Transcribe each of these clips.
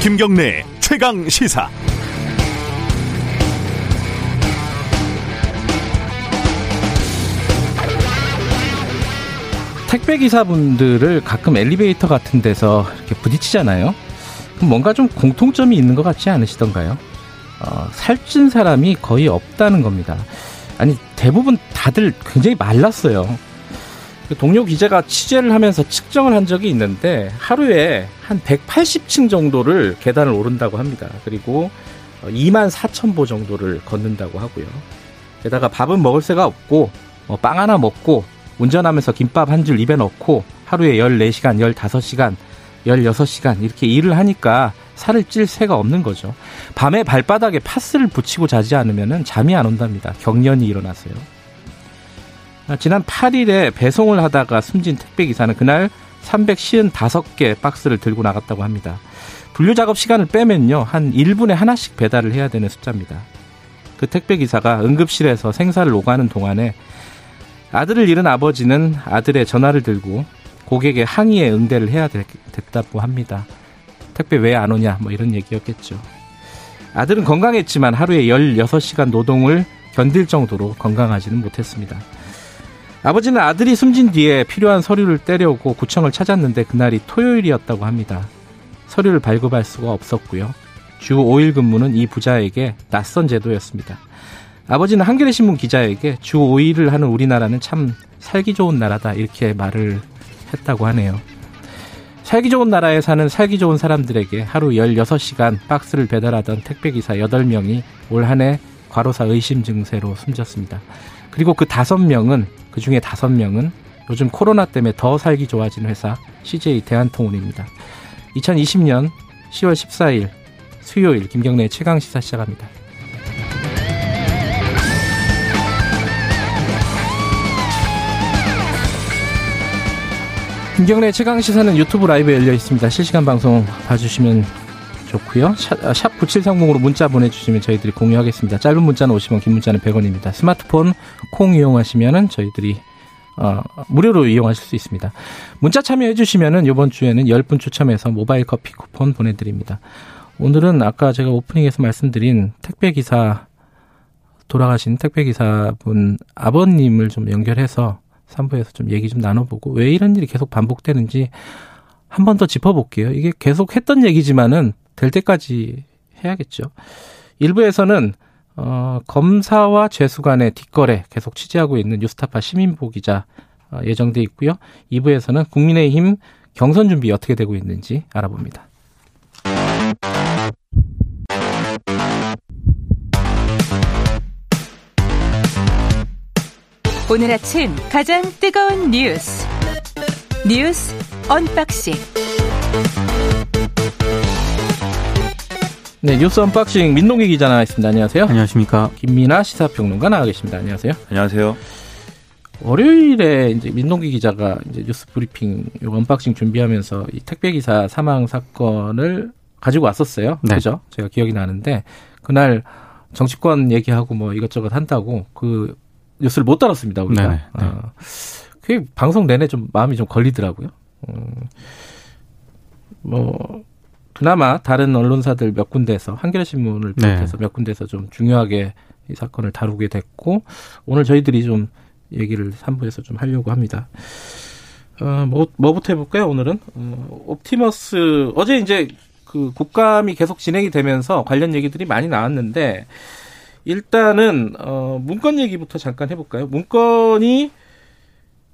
김경래 최강 시사. 택배 기사분들을 가끔 엘리베이터 같은 데서 이렇게 부딪히잖아요. 뭔가 좀 공통점이 있는 것 같지 않으시던가요? 어, 살찐 사람이 거의 없다는 겁니다. 아니 대부분 다들 굉장히 말랐어요. 그 동료 기자가 취재를 하면서 측정을 한 적이 있는데 하루에 한 180층 정도를 계단을 오른다고 합니다. 그리고 2만 4천 보 정도를 걷는다고 하고요. 게다가 밥은 먹을 새가 없고 뭐빵 하나 먹고 운전하면서 김밥 한 줄 입에 넣고 하루에 14시간, 15시간, 16시간 이렇게 일을 하니까 살을 찔 새가 없는 거죠. 밤에 발바닥에 파스를 붙이고 자지 않으면 잠이 안 온답니다. 경련이 일어나서요. 아, 지난 8일에 배송을 하다가 숨진 택배 기사는 그날 355개 박스를 들고 나갔다고 합니다. 분류 작업 시간을 빼면요. 한 1분에 하나씩 배달을 해야 되는 숫자입니다. 그 택배 기사가 응급실에서 생사를 오가는 동안에 아들을 잃은 아버지는 아들의 전화를 들고 고객의 항의에 응대를 해야 됐다고 합니다. 택배 왜 안 오냐 뭐 이런 얘기였겠죠. 아들은 건강했지만 하루에 16시간 노동을 견딜 정도로 건강하지는 못했습니다. 아버지는 아들이 숨진 뒤에 필요한 서류를 떼려고 구청을 찾았는데 그날이 토요일이었다고 합니다. 서류를 발급할 수가 없었고요. 주 5일 근무는 이 부자에게 낯선 제도였습니다. 아버지는 한겨레 신문 기자에게 주 5일을 하는 우리나라는 참 살기 좋은 나라다 이렇게 말을 했다고 하네요. 살기 좋은 나라에 사는 살기 좋은 사람들에게 하루 16시간 박스를 배달하던 택배기사 8명이 올 한 해 과로사 의심 증세로 숨졌습니다. 그리고 그 5명은, 그 중에 5명은 요즘 코로나 때문에 더 살기 좋아진 회사 CJ 대한통운입니다. 2020년 10월 14일 수요일 김경래 최강 시사 시작합니다. 김경래 최강 시사는 유튜브 라이브 열려 있습니다. 실시간 방송 봐주시면 좋고요. 샵, 9730으로 아, 문자 보내주시면 저희들이 공유하겠습니다. 짧은 문자는 50원, 긴 문자는 100원입니다. 스마트폰 콩 이용하시면은 저희들이 어, 무료로 이용하실 수 있습니다. 문자 참여해 주시면은 이번 주에는 10분 추첨해서 모바일 커피 쿠폰 보내드립니다. 오늘은 아까 제가 오프닝에서 말씀드린 택배 기사 돌아가신 택배 기사분 아버님을 좀 연결해서 3부에서 좀 얘기 좀 나눠보고 왜 이런 일이 계속 반복되는지 한 번 더 짚어볼게요. 이게 계속 했던 얘기지만은 될 때까지 해야겠죠. 1부에서는 어, 검사와 죄수 간의 뒷거래 계속 취재하고 있는 뉴스타파 심인보 기자 어, 예정돼 있고요. 2부에서는 국민의힘 경선 준비 어떻게 되고 있는지 알아봅니다. 오늘 아침 가장 뜨거운 뉴스 뉴스 unboxing 네 뉴스 unboxing 민동기 기자 나와 있습니다. 안녕하세요. 안녕하십니까. 김민하 시사평론가 나와 계십니다. 안녕하세요. 안녕하세요. 월요일에 이제 민동기 기자가 이제 뉴스 브리핑 요 unboxing 준비하면서 이 택배 기사 사망 사건을 가지고 왔었어요. 네. 그죠? 제가 기억이 나는데 그날 정치권 얘기하고 뭐 이것저것 한다고 그 뉴스를 못 다뤘습니다 우리가. 네, 네. 어, 그게 방송 내내 좀 마음이 좀 걸리더라고요. 음, 뭐 그나마 다른 언론사들 몇 군데에서 한겨레 신문을 네. 비롯해서 네. 몇 군데에서 좀 중요하게 이 사건을 다루게 됐고 오늘 저희들이 좀 얘기를 3부에서 좀 하려고 합니다. 어, 뭐, 뭐부터 해볼까요, 오늘은? 어, 옵티머스, 어제 이제 그 국감이 계속 진행이 되면서 관련 얘기들이 많이 나왔는데, 일단은 어 문건 얘기부터 잠깐 해볼까요? 문건이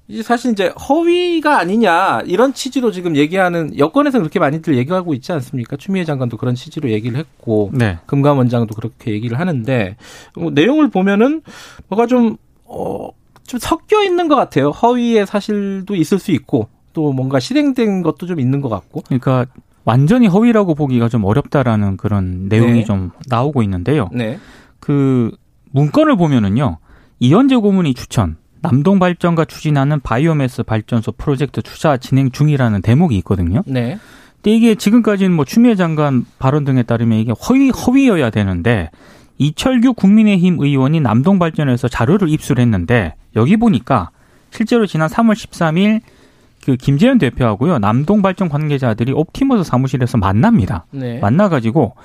이제 사실 이제 허위가 아니냐 이런 취지로 지금 얘기하는 여권에서 그렇게 많이들 얘기하고 있지 않습니까? 추미애 장관도 그런 취지로 얘기를 했고 네. 금감원장도 그렇게 얘기를 하는데 뭐 내용을 보면은 뭐가 좀 어. 좀 섞여 있는 것 같아요. 허위의 사실도 있을 수 있고 또 뭔가 실행된 것도 좀 있는 것 같고. 그러니까 완전히 허위라고 보기가 좀 어렵다라는 그런 내용이 네. 좀 나오고 있는데요. 네. 그 문건을 보면은요. 이현재 고문이 추천, 남동발전과 추진하는 바이오매스 발전소 프로젝트 투자 진행 중이라는 대목이 있거든요. 네. 근데 이게 지금까지는 뭐 추미애 장관 발언 등에 따르면 이게 허위 허위여야 되는데 이철규 국민의힘 의원이 남동발전에서 자료를 입수했는데 여기 보니까 실제로 지난 3월 13일 그 김재현 대표하고요 남동 발전 관계자들이 옵티머스 사무실에서 만납니다. 네. 만나가지고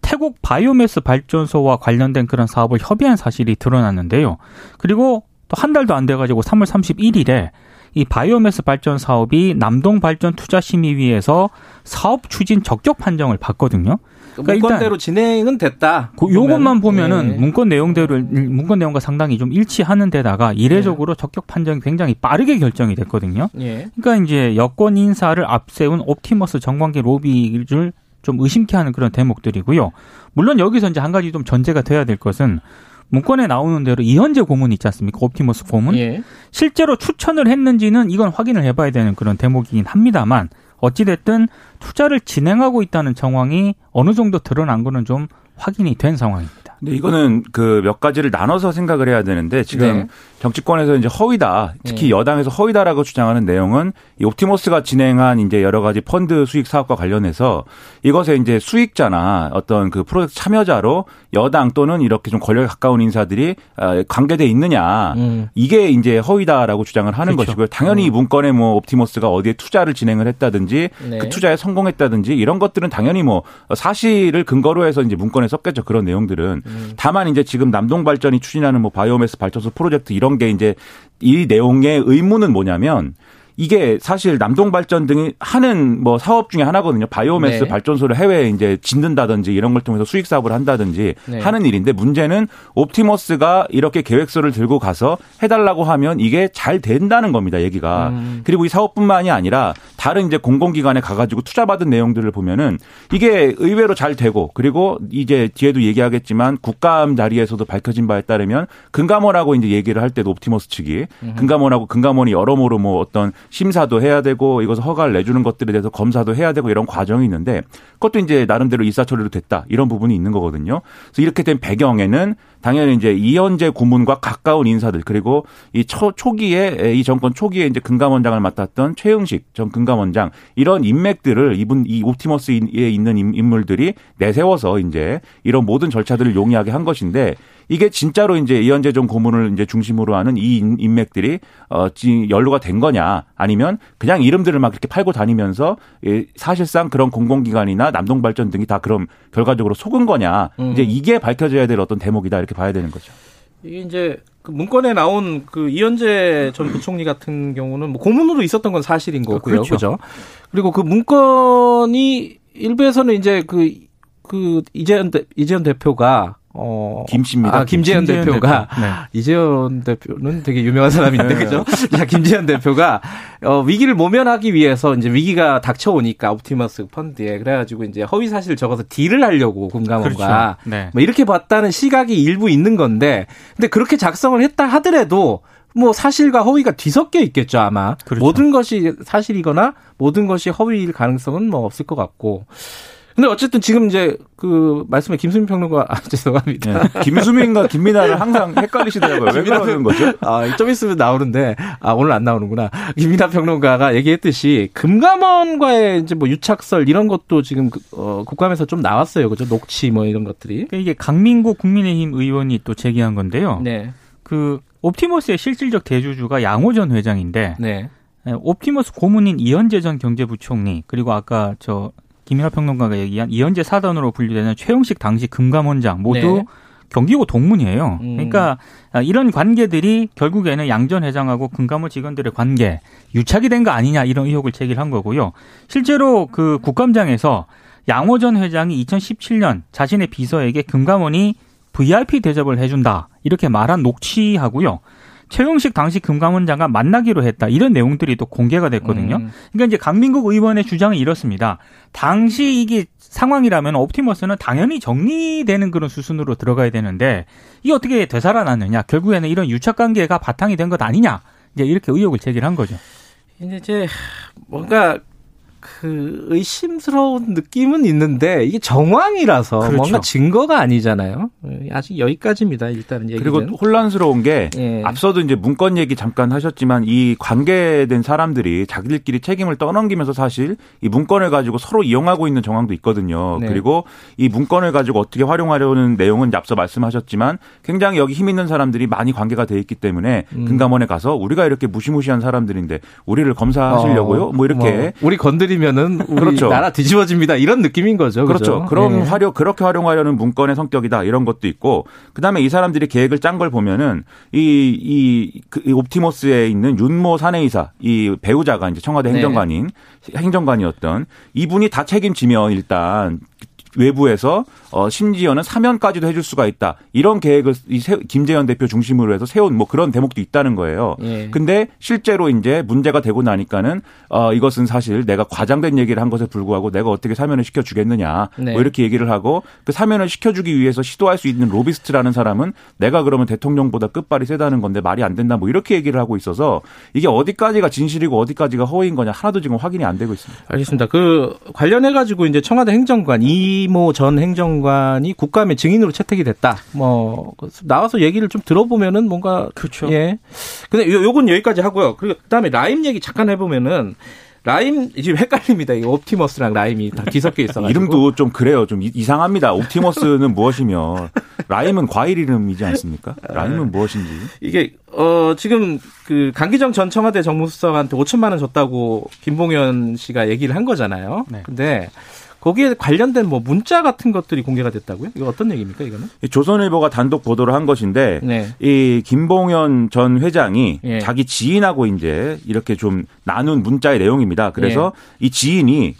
태국 바이오매스 발전소와 관련된 그런 사업을 협의한 사실이 드러났는데요. 그리고 또 한 달도 안 돼가지고 3월 31일에 이 바이오매스 발전 사업이 남동 발전 투자 심의위에서 사업 추진 적격 판정을 받거든요. 그러니까 문건대로 진행은 됐다. 그 요것만 보면은 네. 문건 내용대로 문건 내용과 상당히 좀 일치하는 데다가 이례적으로 네. 적격 판정이 굉장히 빠르게 결정이 됐거든요. 네. 그러니까 이제 여권 인사를 앞세운 옵티머스 정관계 로비를 좀 의심케 하는 그런 대목들이고요. 물론 여기서 이제 한 가지 좀 전제가 돼야 될 것은 문건에 나오는 대로 이현재 고문 있지 않습니까? 옵티머스 고문. 예. 실제로 추천을 했는지는 이건 확인을 해봐야 되는 그런 대목이긴 합니다만 어찌됐든 투자를 진행하고 있다는 정황이 어느 정도 드러난 거는 좀 확인이 된 상황입니다. 근데 이거는 그 몇 가지를 나눠서 생각을 해야 되는데 지금 네. 정치권에서 이제 허위다, 특히 네. 여당에서 허위다라고 주장하는 내용은 이 옵티머스가 진행한 이제 여러 가지 펀드 수익 사업과 관련해서 이것에 이제 수익자나 어떤 그 프로젝트 참여자로 여당 또는 이렇게 좀 권력에 가까운 인사들이 아, 관계돼 있느냐 음. 이게 이제 허위다라고 주장을 하는 그렇죠. 것이고요. 당연히 음. 문건에 뭐 옵티머스가 어디에 투자를 진행을 했다든지 네. 그 투자에 성공했다든지 이런 것들은 당연히 뭐 사실을 근거로 해서 이제 문건에 썼겠죠. 그런 내용들은 음. 다만 이제 지금 남동 발전이 추진하는 뭐 바이오매스 발전소 프로젝트 이런 게 이제 이 내용의 의미는 뭐냐면 이게 사실 남동발전 등이 하는 뭐 사업 중에 하나거든요. 바이오매스 네. 발전소를 해외에 이제 짓는다든지 이런 걸 통해서 수익 사업을 한다든지 네. 하는 일인데 문제는 옵티머스가 이렇게 계획서를 들고 가서 해달라고 하면 이게 잘 된다는 겁니다. 얘기가. 음. 그리고 이 사업뿐만이 아니라 다른 이제 공공기관에 가가지고 투자받은 내용들을 보면은 이게 의외로 잘 되고 그리고 이제 뒤에도 얘기하겠지만 국감 자리에서도 밝혀진 바에 따르면 금감원하고 이제 얘기를 할 때도 옵티머스 측이 음. 금감원하고 금감원이 여러모로 뭐 어떤 심사도 해야 되고 이것을 허가를 내주는 것들에 대해서 검사도 해야 되고 이런 과정이 있는데 그것도 이제 나름대로 이사처리로 됐다 이런 부분이 있는 거거든요. 그래서 이렇게 된 배경에는 당연히 이제 이현재 고문과 가까운 인사들 그리고 이 초, 초기에 이 정권 초기에 이제 금감원장을 맡았던 최영식 전 금감원장 이런 인맥들을 이분 이 옵티머스에 있는 인물들이 내세워서 이제 이런 모든 절차들을 용이하게 한 것인데 이게 진짜로 이제 이현재 전 고문을 이제 중심으로 하는 이 인맥들이 어 연루가 된 거냐 아니면 그냥 이름들을 막 이렇게 팔고 다니면서 사실상 그런 공공기관이나 남동발전 등이 다 그럼 결과적으로 속은 거냐 음. 이제 이게 밝혀져야 될 어떤 대목이다 이렇게 봐야 되는 거죠. 이게 이제 그 문건에 나온 그 이현재 전 부총리 같은 경우는 뭐 고문으로 있었던 건 사실인 거고요. 그렇죠. 그죠? 그리고 그 문건이 일부에서는 이제 그, 그 이재현, 이재현 대표가 어. 김씨입니다. 아, 김재현, 김재현 대표가 대표. 네. 이재현 대표는 되게 유명한 사람인데 네. 그죠? 자, 김재현 대표가 어, 위기를 모면하기 위해서 이제 위기가 닥쳐오니까 옵티머스 펀드에 그래 가지고 이제 허위 사실을 적어서 딜을 하려고 금감원과 그렇죠. 네. 뭐 이렇게 봤다는 시각이 일부 있는 건데 근데 그렇게 작성을 했다 하더라도 뭐 사실과 허위가 뒤섞여 있겠죠 아마 그렇죠. 모든 것이 사실이거나 모든 것이 허위일 가능성은 뭐 없을 것 같고 근데 어쨌든 지금 이제 그 말씀에 김수민 평론가 아, 죄송합니다. 네. 김수민과 김민아를 항상 헷갈리시더라고요. 왜 그러는 거죠? 아, 좀 있으면 나오는데 아 오늘 안 나오는구나. 김민아 평론가가 얘기했듯이 금감원과의 이제 뭐 유착설 이런 것도 지금 그, 어, 국감에서 좀 나왔어요. 그죠? 녹취 뭐 이런 것들이. 그러니까 이게 강민구 국민의힘 의원이 또 제기한 건데요. 네. 그 옵티머스의 실질적 대주주가 양호전 회장인데 네. 네 옵티머스 고문인 이현재 전 경제부총리 그리고 아까 저 김민하 평론가가 얘기한 이현재 사단으로 분류되는 최영식 당시 금감원장 모두 네. 경기고 동문이에요. 음. 그러니까 이런 관계들이 결국에는 양전 회장하고 금감원 직원들의 관계 유착이 된 거 아니냐 이런 의혹을 제기한 거고요. 실제로 그 국감장에서 양호 전 회장이 2017년 자신의 비서에게 금감원이 VIP 대접을 해준다 이렇게 말한 녹취하고요. 최용식 당시 금감원장과 만나기로 했다. 이런 내용들이 또 공개가 됐거든요. 음. 그러니까 이제 강민국 의원의 주장은 이렇습니다. 당시 이게 상황이라면 옵티머스는 당연히 정리되는 그런 수순으로 들어가야 되는데 이게 어떻게 되살아났느냐. 결국에는 이런 유착 관계가 바탕이 된 것 아니냐. 이제 이렇게 의혹을 제기한 거죠. 이제 뭔가 그 의심스러운 느낌은 있는데 이게 정황이라서 그렇죠. 뭔가 증거가 아니잖아요. 아직 여기까지입니다. 일단은 얘기는. 그리고 혼란스러운 게 예. 앞서도 이제 문건 얘기 잠깐 하셨지만 이 관계된 사람들이 자기들끼리 책임을 떠넘기면서 사실 이 문건을 가지고 서로 이용하고 있는 정황도 있거든요. 네. 그리고 이 문건을 가지고 어떻게 활용하려는 내용은 앞서 말씀하셨지만 굉장히 여기 힘 있는 사람들이 많이 관계가 돼 있기 때문에 음. 금감원에 가서 우리가 이렇게 무시무시한 사람들인데 우리를 검사하시려고요? 어, 뭐 이렇게 뭐 우리 건드리 면은 우리 그렇죠. 나라 뒤집어집니다. 이런 느낌인 거죠. 그렇죠. 그렇죠? 그런 네. 활용 그렇게 활용하려는 문건의 성격이다 이런 것도 있고 그다음에 이 사람들이 계획을 짠 걸 보면은 이이 그, 옵티머스에 있는 윤모 사내이사 이 배우자가 이제 청와대 네. 행정관인 네. 행정관이었던 이분이 다 책임지면 일단 외부에서 어 심지어는 사면까지도 해줄 수가 있다. 이런 계획을 이 김재현 대표 중심으로 해서 세운 뭐 그런 대목도 있다는 거예요. 예. 근데 실제로 이제 문제가 되고 나니까는 어 이것은 사실 내가 과장된 얘기를 한 것에 불구하고 내가 어떻게 사면을 시켜 주겠느냐. 네. 뭐 이렇게 얘기를 하고 그 사면을 시켜 주기 위해서 시도할 수 있는 로비스트라는 사람은 내가 그러면 대통령보다 끝발이 세다는 건데 말이 안 된다. 뭐 이렇게 얘기를 하고 있어서 이게 어디까지가 진실이고 어디까지가 허위인 거냐 하나도 지금 확인이 안 되고 있습니다. 알겠습니다. 그 관련해 가지고 이제 청와대 행정관 이모 전 행정관 이 국감의 증인으로 채택이 됐다. 뭐 나와서 얘기를 좀 들어보면은 뭔가 그렇죠. 예. 근데 요, 요건 여기까지 하고요. 그리고 그다음에 라임 얘기 잠깐 해보면은 라임 지금 헷갈립니다. 이 옵티머스랑 라임이 다 뒤섞여 있어 이름도 좀 그래요. 좀 이상합니다. 옵티머스는 무엇이며 라임은 과일 이름이지 않습니까? 라임은 무엇인지. 이게 어 지금 그 강기정 전 청와대 정무수석한테 5천만 원 줬다고 김봉현 씨가 얘기를 한 거잖아요. 네. 근데 거기에 관련된 뭐 문자 같은 것들이 공개가 됐다고요? 이거 어떤 얘기입니까, 이거는? 조선일보가 단독 보도를 한 것인데 네. 이 김봉현 전 회장이 예. 자기 지인하고 이제 이렇게 좀 나눈 문자의 내용입니다. 그래서 예. 이 지인이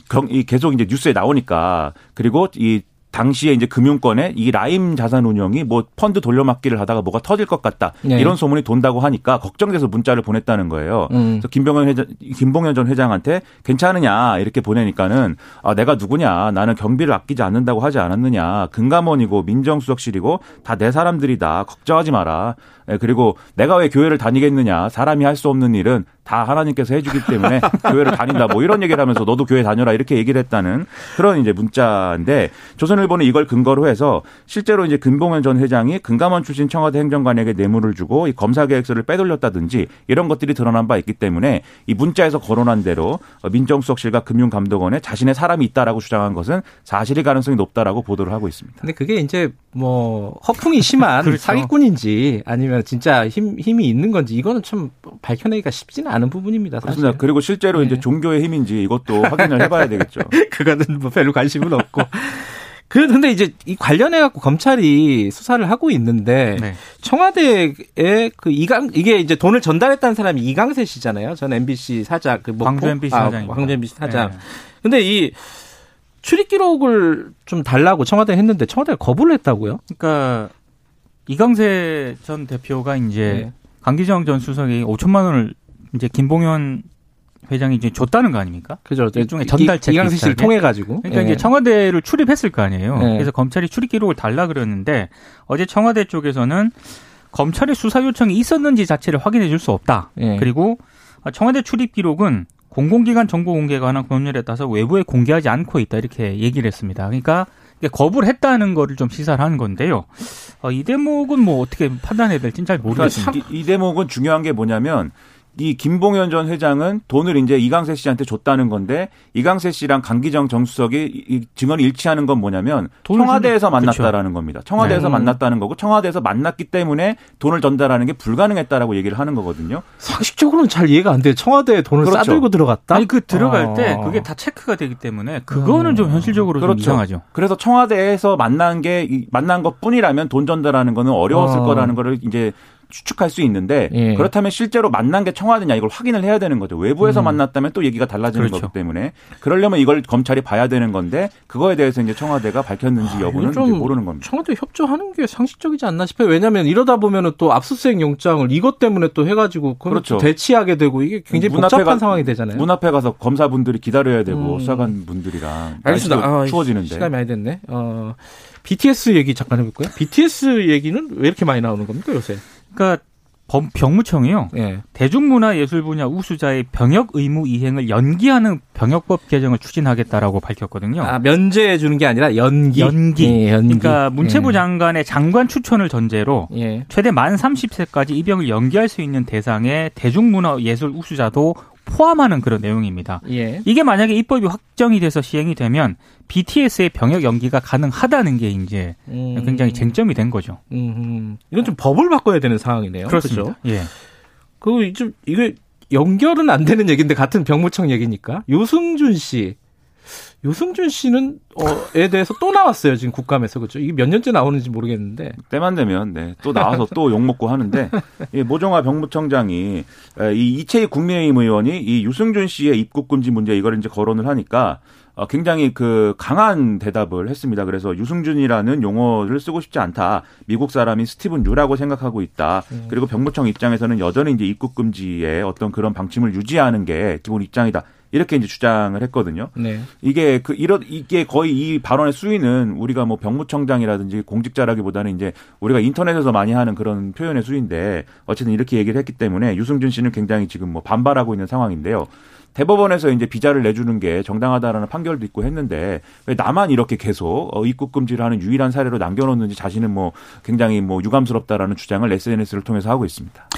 계속 이제 뉴스에 나오니까 그리고 이 당시에 이제 금융권에 이 라임 자산 운용이 뭐 펀드 돌려막기를 하다가 뭐가 터질 것 같다 네. 이런 소문이 돈다고 하니까 걱정돼서 문자를 보냈다는 거예요. 음. 그래서 김병현 회장, 김봉현 전 회장한테 괜찮으냐 이렇게 보내니까는 아 내가 누구냐 나는 경비를 아끼지 않는다고 하지 않았느냐 금감원이고 민정수석실이고 다 내 사람들이다 걱정하지 마라. 예, 그리고 내가 왜 교회를 다니겠느냐 사람이 할 수 없는 일은 다 하나님께서 해주기 때문에 교회를 다닌다. 뭐 이런 얘기를 하면서 너도 교회 다녀라 이렇게 얘기를 했다는 그런 이제 문자인데 조선일보는 이걸 근거로 해서 실제로 이제 금봉현 전 회장이 금감원 출신 청와대 행정관에게 뇌물을 주고 이 검사 계획서를 빼돌렸다든지 이런 것들이 드러난 바 있기 때문에 이 문자에서 거론한 대로 민정수석실과 금융감독원에 자신의 사람이 있다라고 주장한 것은 사실일 가능성이 높다라고 보도를 하고 있습니다. 근데 그게 이제 뭐 허풍이 심한 그렇죠. 사기꾼인지 아니면 진짜 힘 힘이 있는 건지 이거는 참 밝혀내기가 쉽지는 않은 부분입니다. 사실. 그렇습니다. 그리고 실제로 네. 이제 종교의 힘인지 이것도 확인을 해봐야 되겠죠. 그거는 뭐 별로 관심은 없고. 그런데 이제 이 관련해 갖고 검찰이 수사를 하고 있는데 네. 청와대에 그 이강 이게 이제 돈을 전달했다는 사람이 이강세 씨잖아요. 전 MBC 사장 그 광주 MBC 아, 사장 광주 MBC 사장. 네. 근데 이 출입 기록을 좀 달라고 청와대 했는데 청와대가 거부를 했다고요? 그러니까 이강세 전 대표가 이제 네. 강기정 전 수석이 5천만 원을 이제 김봉현 회장이 이제 줬다는 거 아닙니까? 그죠. 일종의 전달책 이강세 씨를 통해 가지고. 그러니까 네. 이제 청와대를 출입했을 거 아니에요. 네. 그래서 검찰이 출입 기록을 달라 그랬는데 어제 청와대 쪽에서는 검찰의 수사 요청이 있었는지 자체를 확인해 줄 수 없다. 네. 그리고 청와대 출입 기록은 공공기관 정보 공개가 관한 법률에 따라서 외부에 공개하지 않고 있다 이렇게 얘기를 했습니다. 그러니까 거부를 했다는 거를 좀 시사를 하는 건데요. 어, 이 대목은 뭐 어떻게 판단해야 될지는 잘 모르겠습니다. 그러니까 이, 이 대목은 중요한 게 뭐냐면 이 김봉현 전 회장은 돈을 이제 이강세 씨한테 줬다는 건데 이강세 씨랑 강기정 정수석이 이 증언이 일치하는 건 뭐냐면 청와대에서 만났다라는 그렇죠. 겁니다. 청와대에서 네. 만났다는 거고 청와대에서 만났기 때문에 돈을 전달하는 게 불가능했다라고 얘기를 하는 거거든요. 상식적으로는 잘 이해가 안 돼. 청와대에 돈을 그렇죠. 싸들고 들어갔다. 아니 그 들어갈 아. 때 그게 다 체크가 되기 때문에 그거는 음. 좀 현실적으로 그렇죠. 좀 이상하죠. 그래서 청와대에서 만난 게 만난 것뿐이라면 돈 전달하는 거는 어려웠을 아. 거라는 거를 이제 추측할 수 있는데 예. 그렇다면 실제로 만난 게 청와대냐 이걸 확인을 해야 되는 거죠. 외부에서 음. 만났다면 또 얘기가 달라지는 그렇죠. 거기 때문에 그러려면 이걸 검찰이 봐야 되는 건데 그거에 대해서 이제 청와대가 밝혔는지 아, 여부는 아, 모르는 겁니다. 청와대 협조하는 게 상식적이지 않나 싶어요. 왜냐하면 이러다 보면은 또 압수수색 영장을 이것 때문에 또 해가지고 그렇죠. 대치하게 되고 이게 굉장히 복잡한 가, 상황이 되잖아요. 문 앞에 가서 검사분들이 기다려야 되고 음. 수사관 분들이랑 알겠습니다. 아, 추워지는데 시간 이 많이 됐네. 어, BTS 얘기 잠깐 해볼까요? BTS 얘기는 왜 이렇게 많이 나오는 겁니까 요새? 그러니까 병무청이요. 예. 대중문화예술 분야 우수자의 병역 의무 이행을 연기하는 병역법 개정을 추진하겠다라고 밝혔거든요. 아, 면제해 주는 게 아니라 연기. 연기. 예, 연기. 그러니까 문체부 예. 장관의 장관 추천을 전제로 예. 최대 만 30세까지 입영을 연기할 수 있는 대상의 대중문화예술 우수자도 포함하는 그런 내용입니다. 예. 이게 만약에 입법이 확정이 돼서 시행이 되면 BTS의 병역 연기가 가능하다는 게 이제 음. 굉장히 쟁점이 된 거죠. 음. 이건 좀 법을 바꿔야 되는 상황이네요. 그렇습니다. 그렇죠? 예. 그좀 이게 연결은 안 되는 얘기인데 같은 병무청 얘기니까 유승준 씨 유승준 씨는 어에 대해서 또 나왔어요 지금 국감에서 그렇죠. 이게 몇 년째 나오는지 모르겠는데 때만 되면 네 또 나와서 또 욕 먹고 하는데 이 모종화 병무청장이 이 이채희 국민의힘 의원이 이 유승준 씨의 입국 금지 문제 이걸 이제 거론을 하니까 어, 굉장히 그 강한 대답을 했습니다. 그래서 유승준이라는 용어를 쓰고 싶지 않다. 미국 사람이 스티븐 류라고 생각하고 있다. 음. 그리고 병무청 입장에서는 여전히 이제 입국 금지에 어떤 그런 방침을 유지하는 게 기본 입장이다. 이렇게 이제 주장을 했거든요. 네. 이게 그 이런 이게 거의 이 발언의 수위는 우리가 뭐 병무청장이라든지 공직자라기보다는 이제 우리가 인터넷에서 많이 하는 그런 표현의 수인데 어쨌든 이렇게 얘기를 했기 때문에 유승준 씨는 굉장히 지금 뭐 반발하고 있는 상황인데요. 대법원에서 이제 비자를 내주는 게 정당하다라는 판결도 있고 했는데 왜 나만 이렇게 계속 어, 입국 금지를 하는 유일한 사례로 남겨놓는지 자신은 뭐 굉장히 뭐 유감스럽다라는 주장을 SNS를 통해서 하고 있습니다.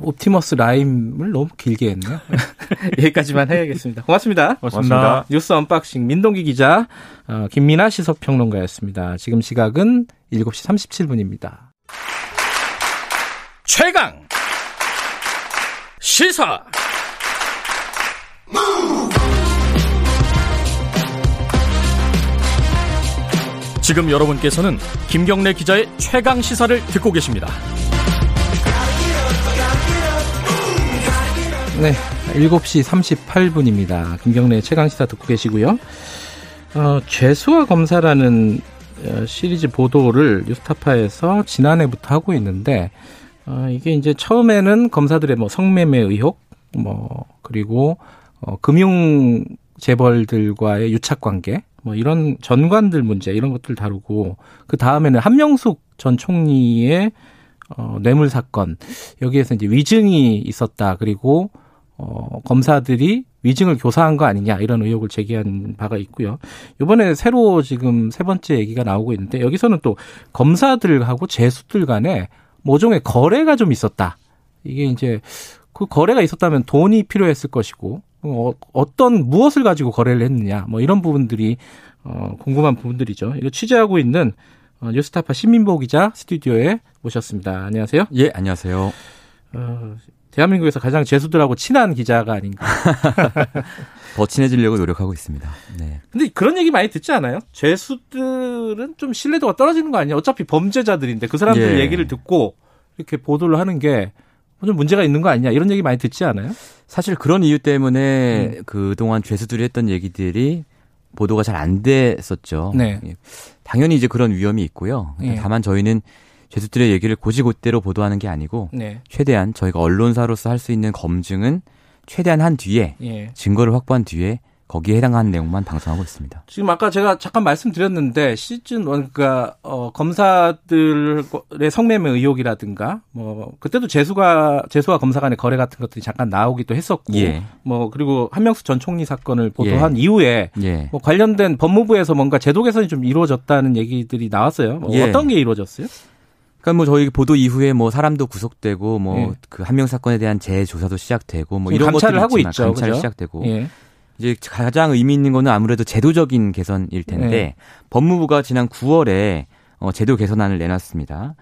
옵티머스 라임을 너무 길게 했네요. 여기까지만 해야겠습니다. 고맙습니다. 고맙습니다. 고맙습니다. 뉴스 unboxing 민동기 기자, 어, 김민아 시석평론가였습니다. 지금 시각은 7시 37분입니다. 최강 시사 지금 여러분께서는 김경래 기자의 최강 시사를 듣고 계십니다. 네, 7시 38분입니다. 김경래 최강 시사 듣고 계시고요. 어, 죄수와 검사라는 어, 시리즈 보도를 뉴스타파에서 지난해부터 하고 있는데 어, 이게 이제 처음에는 검사들의 뭐 성매매 의혹, 뭐 그리고 어, 금융 재벌들과의 유착 관계, 뭐 이런 전관들 문제 이런 것들 다루고 그 다음에는 한명숙 전 총리의 어, 뇌물 사건 여기에서 이제 위증이 있었다 그리고 어, 검사들이 위증을 교사한 거 아니냐 이런 의혹을 제기한 바가 있고요. 이번에 새로 지금 세 번째 얘기가 나오고 있는데 여기서는 또 검사들하고 재수들 간에 모종의 거래가 좀 있었다. 이게 이제 그 거래가 있었다면 돈이 필요했을 것이고 어, 어떤 무엇을 가지고 거래를 했느냐 뭐 이런 부분들이 어, 궁금한 부분들이죠. 이거 취재하고 있는 어, 뉴스타파 신민보 기자 스튜디오에 모셨습니다. 안녕하세요. 예, 안녕하세요. 어, 대한민국에서 가장 재수들하고 친한 기자가 아닌가. 더 친해지려고 노력하고 있습니다. 네. 근데 그런 얘기 많이 듣지 않아요? 재수들은 좀 신뢰도가 떨어지는 거 아니에요? 어차피 범죄자들인데 그 사람들 예. 얘기를 듣고 이렇게 보도를 하는 게 좀 문제가 있는 거 아니냐 이런 얘기 많이 듣지 않아요? 사실 그런 이유 때문에 음. 그동안 죄수들이 했던 얘기들이 보도가 잘 안 됐었죠. 네. 예. 당연히 이제 그런 위험이 있고요. 예. 다만 저희는 죄수들의 얘기를 고지고대로 보도하는 게 아니고 네. 최대한 저희가 언론사로서 할 수 있는 검증은 최대한 한 뒤에 예. 증거를 확보한 뒤에 거기에 해당하는 내용만 방송하고 있습니다. 지금 아까 제가 잠깐 말씀드렸는데 시즌 1 그러니까 어, 검사들의 성매매 의혹이라든가 뭐 그때도 재수가 재수와 검사 간의 거래 같은 것들이 잠깐 나오기도 했었고 예. 뭐 그리고 한명수 전 총리 사건을 보도한 예. 이후에 예. 뭐 관련된 법무부에서 뭔가 제도 개선이 좀 이루어졌다는 얘기들이 나왔어요. 뭐 예. 어떤 게 이루어졌어요? 그러니까 뭐 저희 보도 이후에 뭐 사람도 구속되고 뭐 그 한명 예. 사건에 대한 재조사도 시작되고 뭐 이런 감찰을 하고 있죠. 감찰이 그죠? 시작되고 예. 이제 가장 의미 있는 거는 아무래도 제도적인 개선일 텐데 네. 법무부가 지난 9월에 어, 제도 개선안을 내놨습니다.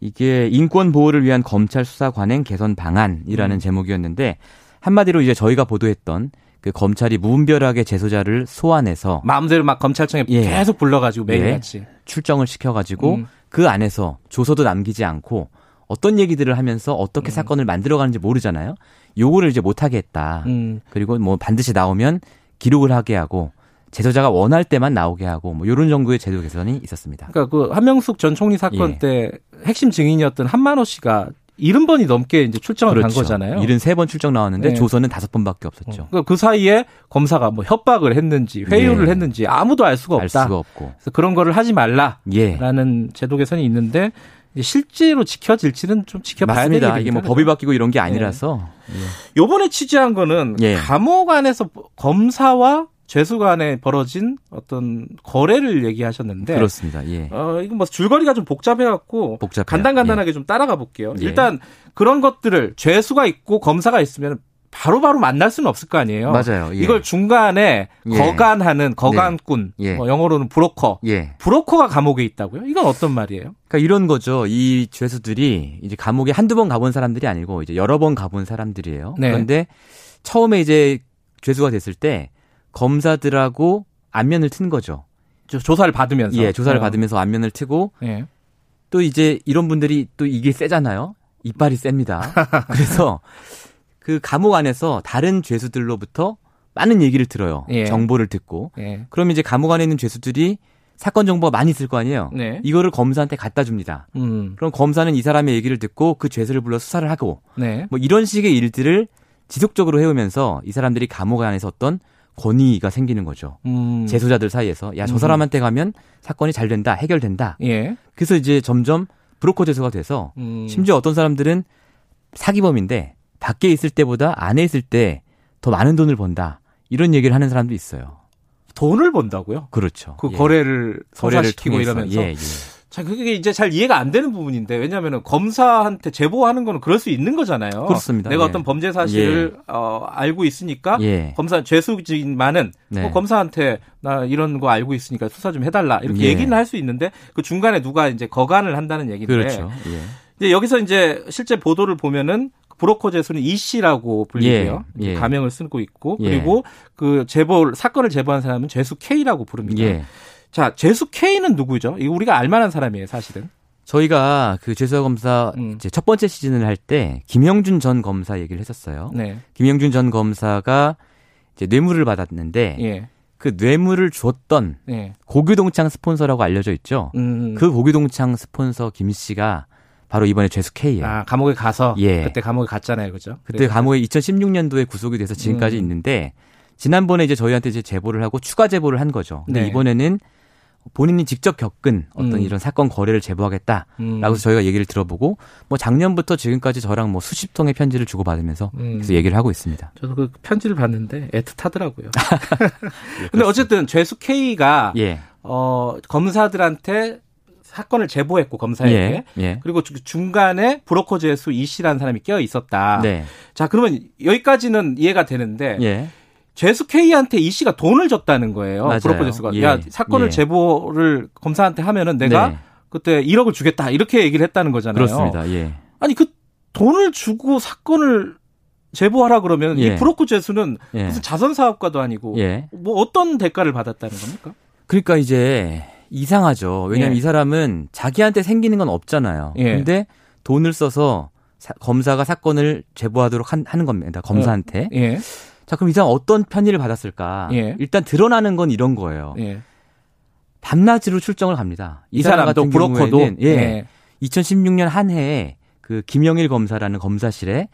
이게 인권 보호를 위한 검찰 수사 관행 개선 방안이라는 음. 제목이었는데 한마디로 이제 저희가 보도했던 그 검찰이 무분별하게 재소자를 소환해서 마음대로 막 검찰청에 예. 계속 불러가지고 매일같이 예. 출정을 시켜가지고 음. 그 안에서 조서도 남기지 않고 어떤 얘기들을 하면서 어떻게 음. 사건을 만들어가는지 모르잖아요. 요거를 이제 못하게 했다. 음. 그리고 뭐 반드시 나오면 기록을 하게 하고 제소자가 원할 때만 나오게 하고 뭐 이런 정도의 제도 개선이 있었습니다. 그러니까 그 한명숙 전 총리 사건 예. 때 핵심 증인이었던 한만호 씨가 70번이 넘게 이제 출정을 그렇죠. 간 거잖아요. 73번 출정 나왔는데 네. 조선은 5번밖에 없었죠. 어. 그러니까 그 사이에 검사가 뭐 협박을 했는지 회유를 예. 했는지 아무도 알 수가 없다. 알 수가 없고. 그래서 그런 거를 하지 말라라는 예. 제도 개선이 있는데 실제로 지켜질지는 좀 지켜봐야 되겠다. 이게 뭐 법이 바뀌고 이런 게 아니라서. 예. 요번에 취재한 거는 예. 감옥 안에서 검사와 죄수 간에 벌어진 어떤 거래를 얘기하셨는데 그렇습니다. 예. 어, 이거 뭐 줄거리가 좀 복잡해 갖고 간단간단하게 예. 좀 따라가 볼게요. 예. 일단 그런 것들을 죄수가 있고 검사가 있으면 바로바로 바로 만날 수는 없을 거 아니에요. 맞아요. 예. 이걸 중간에 예. 거간하는 거간꾼, 네. 예. 뭐 영어로는 브로커, 예. 브로커가 감옥에 있다고요? 이건 어떤 말이에요? 그러니까 이런 거죠. 이 죄수들이 이제 감옥에 한두 번 가본 사람들이 아니고 이제 여러 번 가본 사람들이에요. 네. 그런데 처음에 이제 죄수가 됐을 때 검사들하고 안면을 튼 거죠. 조사를 받으면서. 예, 조사를 어. 받으면서 안면을 트고 예. 또 이제 이런 분들이 또 이게 세잖아요. 이빨이 셉니다. 그래서 그 감옥 안에서 다른 죄수들로부터 많은 얘기를 들어요. 예. 정보를 듣고. 예. 그럼 이제 감옥 안에 있는 죄수들이 사건 정보가 많이 있을 거 아니에요. 네. 이거를 검사한테 갖다 줍니다. 음. 그럼 검사는 이 사람의 얘기를 듣고 그 죄수를 불러 수사를 하고 네. 뭐 이런 식의 일들을 지속적으로 해오면서 이 사람들이 감옥 안에서 어떤 권위가 생기는 거죠. 음. 재소자들 사이에서 야저 음. 사람한테 가면 사건이 잘 된다, 해결된다. 예. 그래서 이제 점점 브로커 재소가 돼서 음. 심지어 어떤 사람들은 사기범인데 밖에 있을 때보다 안에 있을 때 더 많은 돈을 번다. 이런 얘기를 하는 사람도 있어요. 돈을 번다고요? 그렇죠. 그 예. 거래를 서사시키고 이러면서. 예, 예. 자, 그게 이제 잘 이해가 안 되는 부분인데 왜냐하면 검사한테 제보하는 거는 그럴 수 있는 거잖아요. 그렇습니다. 내가 예. 어떤 범죄 사실을 예. 어, 알고 있으니까 예. 검사 죄수진만은 네. 뭐 검사한테 나 이런 거 알고 있으니까 수사 좀 해달라 이렇게 얘기는 할 수 있는데 그 중간에 누가 이제 거간을 한다는 얘기인데. 그렇죠. 이제 여기서 이제 실제 보도를 보면은 브로커 재수는 이 씨라고 불리고요. 예, 예. 가명을 쓰고 있고 예. 그리고 그 제보 사건을 제보한 사람은 재수 K라고 부릅니다. 예. 자, 재수 K는 누구죠? 이거 우리가 알만한 사람이에요, 사실은. 저희가 그 죄수사 검사 음. 이제 첫 번째 시즌을 할 때 김영준 전 검사 얘기를 했었어요. 네. 김영준 전 검사가 이제 뇌물을 받았는데 예. 그 뇌물을 줬던 예. 고규동창 스폰서라고 알려져 있죠. 음. 그 고규동창 스폰서 김 씨가 바로 이번에 죄수 K예요. 아, 감옥에 가서 예. 그때 감옥에 갔잖아요. 그죠? 그때 감옥에 2016년도에 구속이 돼서 지금까지 음. 있는데 지난번에 이제 저희한테 이제 제보를 하고 추가 제보를 한 거죠. 근데 네. 이번에는 본인이 직접 겪은 어떤 음. 이런 사건 거래를 제보하겠다라고 음. 저희가 얘기를 들어보고 뭐 작년부터 지금까지 저랑 뭐 수십 통의 편지를 주고 받으면서 음. 계속 얘기를 하고 있습니다. 저도 그 편지를 봤는데 애틋하더라고요. 예, 근데 어쨌든 죄수 K가 예. 어 검사들한테 사건을 제보했고 검사에게 예, 예. 그리고 중간에 브로커 제수 이 씨라는 사람이 껴 있었다. 네. 자 그러면 여기까지는 이해가 되는데 예. 제수 K한테 이 씨가 돈을 줬다는 거예요. 맞아요. 브로커 제수가 예. 야 사건을 예. 제보를 검사한테 하면은 내가 네. 그때 1억을 주겠다 이렇게 얘기를 했다는 거잖아요. 그렇습니다. 예. 아니 그 돈을 주고 사건을 제보하라 그러면 이 브로커 제수는 무슨 자선 사업가도 아니고 뭐 어떤 대가를 받았다는 겁니까? 그러니까 이제 이상하죠. 왜냐하면 예. 이 사람은 자기한테 생기는 건 없잖아요. 예. 근데 돈을 써서 사, 검사가 사건을 제보하도록 한, 하는 겁니다. 검사한테. 예. 예. 자, 그럼 이 사람 어떤 편의를 받았을까? 예. 일단 드러나는 건 이런 거예요. 예. 밤낮으로 출정을 갑니다. 이, 이 사람 같은 브로커도 예. 2016년 한 해에 그 김영일 검사라는 검사실에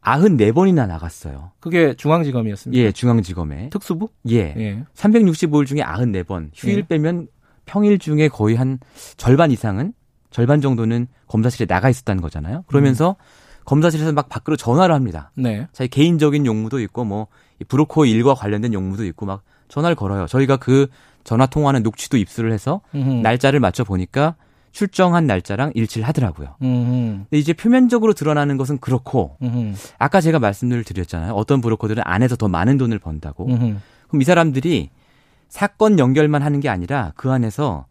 94번이나 나갔어요. 그게 중앙지검이었습니다. 예, 중앙지검에. 특수부? 예. 예. 365일 중에 94번. 휴일 예. 빼면 평일 중에 거의 한 절반 이상은 절반 정도는 검사실에 나가 있었다는 거잖아요. 그러면서 음. 검사실에서 막 밖으로 전화를 합니다. 네. 자기 개인적인 용무도 있고 뭐 브로커 일과 관련된 용무도 있고 막 전화를 걸어요. 저희가 그 전화 통화는 녹취도 입수를 해서 음흠. 날짜를 맞춰 보니까 출정한 날짜랑 일치를 하더라고요. 음흠. 근데 이제 표면적으로 드러나는 것은 그렇고 음흠. 아까 제가 말씀을 드렸잖아요. 어떤 브로커들은 안에서 더 많은 돈을 번다고. 그럼 이 사람들이 사건 연결만 하는 게 아니라 그 안에서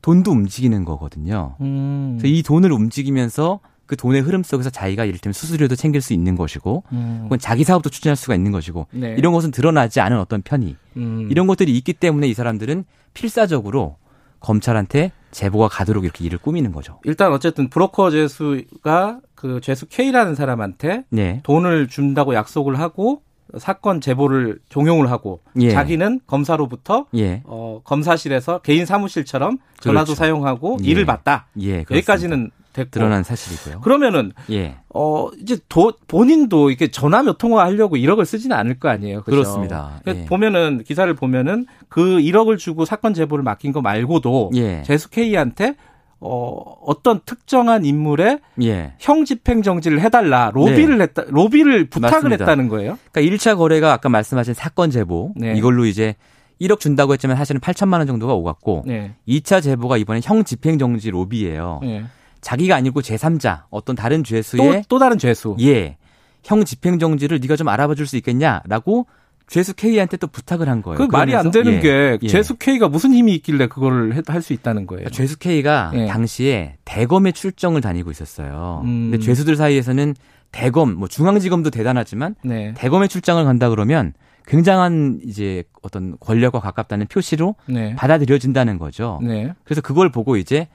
돈도 움직이는 거거든요. 음. 그래서 이 돈을 움직이면서 그 돈의 흐름 속에서 자기가 이를테면 수수료도 챙길 수 있는 것이고, 음. 혹은 자기 사업도 추진할 수가 있는 것이고, 네. 이런 것은 드러나지 않은 어떤 편의, 음. 이런 것들이 있기 때문에 이 사람들은 필사적으로 검찰한테 제보가 가도록 이렇게 일을 꾸미는 거죠. 일단 어쨌든 브로커 재수가 그 재수 K라는 사람한테 네. 돈을 준다고 약속을 하고 사건 제보를 종용을 하고 예. 자기는 검사로부터 예. 어, 검사실에서 개인 사무실처럼 전화도 그렇죠. 사용하고 예. 일을 받다. 예, 여기까지는 됐고 드러난 사실이고요. 그러면은 예. 어 이제 도, 본인도 이렇게 전화 몇 통화 하려고 1억을 쓰지는 않을 거 아니에요. 그렇죠? 그렇습니다 예. 보면은 기사를 보면은 그 1억을 주고 사건 제보를 맡긴 거 말고도 예. 제수 K한테 어, 어떤 특정한 인물의 예. 형 집행 정지를 해달라 로비를 네. 했다 로비를 부탁을 맞습니다. 했다는 거예요. 그러니까 1차 거래가 아까 말씀하신 사건 제보 네. 이걸로 이제 1억 준다고 했지만 사실은 8천만 원 정도가 오갔고 네. 2차 제보가 이번에 형 집행 정지 로비예요. 네. 자기가 아니고 제3자 어떤 다른 죄수의 또, 또 다른 죄수 예. 형 집행 정지를 네가 좀 알아봐 줄 수 있겠냐라고 죄수 K한테 또 부탁을 한 거예요. 그 말이 안 되는 예, 게 예. 죄수 K가 무슨 힘이 있길래 그걸 할 수 있다는 거예요. 그러니까 죄수 K가 예. 당시에 대검에 출정을 다니고 있었어요. 음. 근데 죄수들 사이에서는 대검, 뭐 중앙지검도 대단하지만 네. 대검에 출장을 간다 그러면 굉장한 이제 어떤 권력과 가깝다는 표시로 네. 받아들여진다는 거죠. 네. 그래서 그걸 보고 이제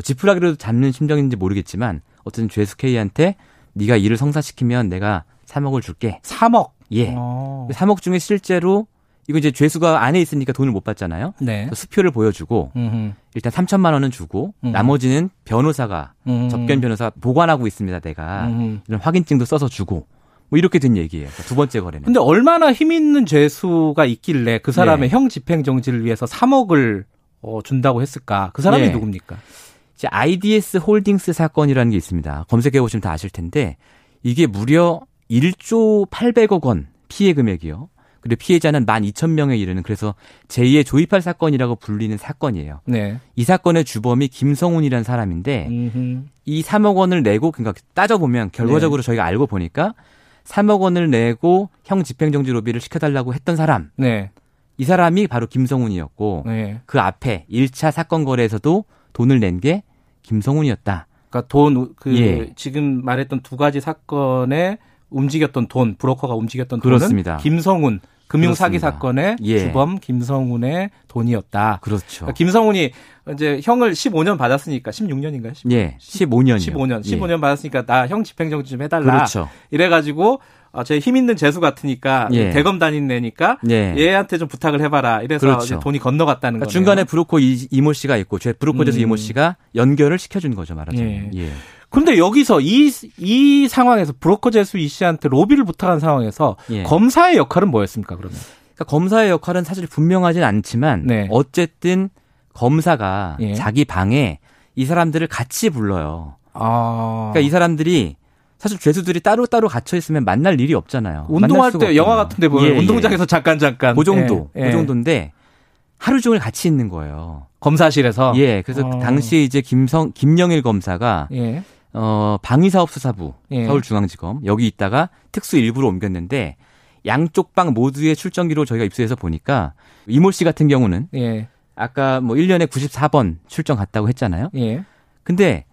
뭐 지푸라기로 잡는 심정인지 모르겠지만 어떤 죄수 K한테 네가 일을 성사시키면 내가 3억을 줄게. 3억. 예. 오. 어. 3억 중에 실제로 이거 이제 죄수가 안에 있으니까 돈을 못 받잖아요. 네. 수표를 보여주고 음흠. 일단 3천만 원은 주고 음흠. 나머지는 변호사가 음흠. 접견 변호사 보관하고 있습니다. 내가 이런 확인증도 써서 주고 뭐 이렇게 된 얘기예요. 두 번째 거래는. 근데 얼마나 힘 있는 죄수가 있길래 그 사람의 네. 형 집행 정지를 위해서 3억을 어, 준다고 했을까? 그 사람이 네. 누굽니까? 이제 IDS 홀딩스 사건이라는 게 있습니다. 검색해 보시면 다 아실 텐데 이게 무려 1조 800억 원 피해 금액이요. 그리고 피해자는 12,000명에 이르는 그래서 제2의 조이팔 사건이라고 불리는 사건이에요. 네. 이 사건의 주범이 김성훈이라는 사람인데 음흠. 이 3억 원을 내고 그러니까 따져보면 결과적으로 네. 저희가 알고 보니까 3억 원을 내고 형 집행정지 로비를 시켜달라고 했던 사람. 네. 이 사람이 바로 김성훈이었고 네. 그 앞에 1차 사건 거래에서도 돈을 낸 게 김성훈이었다. 그러니까 돈, 그, 예. 지금 말했던 두 가지 사건에 움직였던 돈, 브로커가 움직였던 그렇습니다. 돈은 김성훈 금융 사기 사건의 예. 주범 김성훈의 돈이었다. 그렇죠. 그러니까 김성훈이 이제 형을 15년 받았으니까 16년인가요? 15년. 예. 15년. 15년. 15년 예. 받았으니까 나 형 집행정지 좀 해달라. 그렇죠. 이래가지고 아, 제힘 있는 재수 같으니까 예. 대검 다닌 애니까 예. 얘한테 좀 부탁을 해봐라. 이래서 그렇죠. 돈이 건너갔다는 그러니까 중간에 브로커 이, 이모 씨가 있고 제 브로커 제수 음. 이모 씨가 연결을 시켜준 거죠 말하자면. 예. 예. 근데 여기서 이, 이 상황에서 브로커 제수 이 씨한테 로비를 부탁한 상황에서 예. 검사의 역할은 뭐였습니까, 그러면? 그러니까 검사의 역할은 사실 분명하진 않지만 네. 어쨌든 검사가 예. 자기 방에 이 사람들을 같이 불러요. 아. 그러니까 이 사람들이 사실 죄수들이 따로따로 갇혀 있으면 만날 일이 없잖아요. 운동할 때 없잖아요. 영화 같은 데 보면 예, 예, 운동장에서 잠깐 잠깐 그 정도. 예, 그 정도인데 하루 종일 같이 있는 거예요. 검사실에서. 예. 그래서 어. 당시에 이제 김성 김영일 검사가 예. 어, 방위사업 수사부 예. 서울중앙지검 여기 있다가 특수 일부로 옮겼는데 양쪽 방 모두의 출정 기로 저희가 입수해서 보니까 이모 씨 같은 경우는 예. 아까 뭐 1년에 94번 출정 갔다고 했잖아요. 예. 근데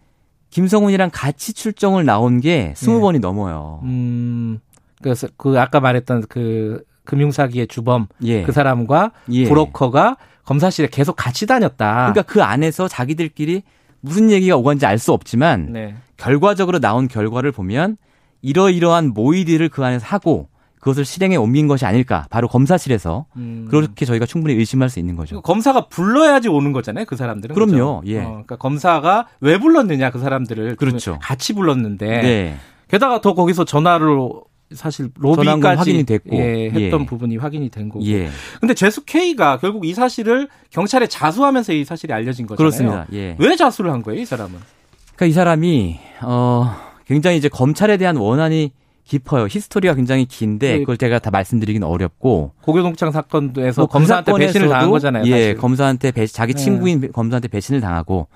김성훈이랑 같이 출정을 나온 게 20번이 예. 넘어요. 음. 그래서 그 아까 말했던 그 금융사기의 주범 예. 그 사람과 예. 브로커가 검사실에 계속 같이 다녔다. 그러니까 그 안에서 자기들끼리 무슨 얘기가 오간지 알 수 없지만 네. 결과적으로 나온 결과를 보면 이러이러한 모의들을 그 안에서 하고 그것을 실행에 옮긴 것이 아닐까. 바로 검사실에서 음. 그렇게 저희가 충분히 의심할 수 있는 거죠. 검사가 불러야지 오는 거잖아요. 그 사람들은. 그럼요. 그렇죠? 예. 어, 그러니까 검사가 왜 불렀느냐 그 사람들을 그렇죠. 같이 불렀는데 네. 게다가 더 거기서 전화를 사실 로비까지 확인이 됐고 예, 했던 예. 부분이 확인이 된 거고. 예. 근데 제수 K가 결국 이 사실을 경찰에 자수하면서 이 사실이 알려진 거잖아요. 그렇습니다. 예. 왜 자수를 한 거예요, 이 사람은? 그러니까 이 사람이 어 굉장히 이제 검찰에 대한 원한이 깊어요. 히스토리가 굉장히 긴데 네. 그걸 제가 다 말씀드리기는 어렵고 고교동창 사건에서 뭐 검사한테 배신을 당한 거잖아요. 예, 사실. 검사한테 배신, 자기 네. 친구인 네. 검사한테 배신을 당하고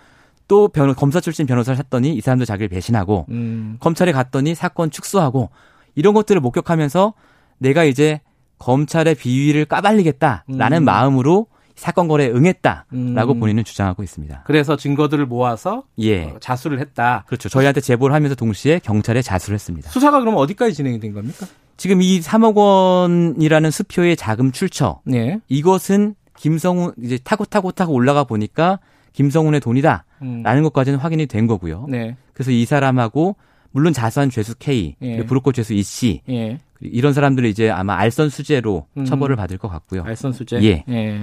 또 변호, 검사 출신 변호사를 샀더니 이 사람도 자기를 배신하고 음. 검찰에 갔더니 사건 축소하고 이런 것들을 목격하면서 내가 이제 검찰의 비위를 까발리겠다라는 음. 마음으로 사건 거래에 응했다라고 음. 본인은 주장하고 있습니다. 그래서 증거들을 모아서 예. 어, 자수를 했다. 그렇죠. 저희한테 제보를 하면서 동시에 경찰에 자수를 했습니다. 수사가 그럼 어디까지 진행이 된 겁니까? 지금 이 3억 원이라는 수표의 자금 출처. 예. 이것은 김성훈 이제 타고 타고 타고 올라가 보니까 김성훈의 돈이다라는 음. 것까지는 확인이 된 거고요. 네. 그래서 이 사람하고 물론 자수한 죄수 K, 예. 브로커 죄수 E 씨 예. 이런 사람들은 이제 아마 알선 수재로 음. 처벌을 받을 것 같고요. 알선 수재. 예. 예.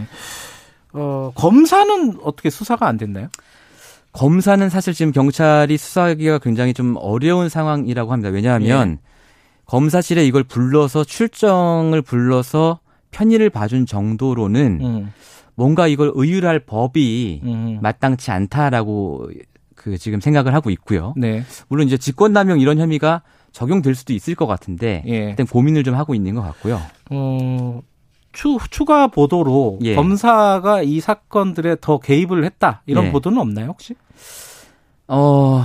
어, 검사는 어떻게 수사가 안 됐나요? 검사는 사실 지금 경찰이 수사하기가 굉장히 좀 어려운 상황이라고 합니다. 왜냐하면 예. 검사실에 이걸 불러서 출정을 불러서 편의를 봐준 정도로는 음. 뭔가 이걸 의율할 법이 음. 마땅치 않다라고 그 지금 생각을 하고 있고요. 네. 물론 이제 직권남용 이런 혐의가 적용될 수도 있을 것 같은데 예. 일단 고민을 좀 하고 있는 것 같고요. 어, 추, 추가 보도로 예. 검사가 이 사건들에 더 개입을 했다 이런 예. 보도는 없나요 혹시? 어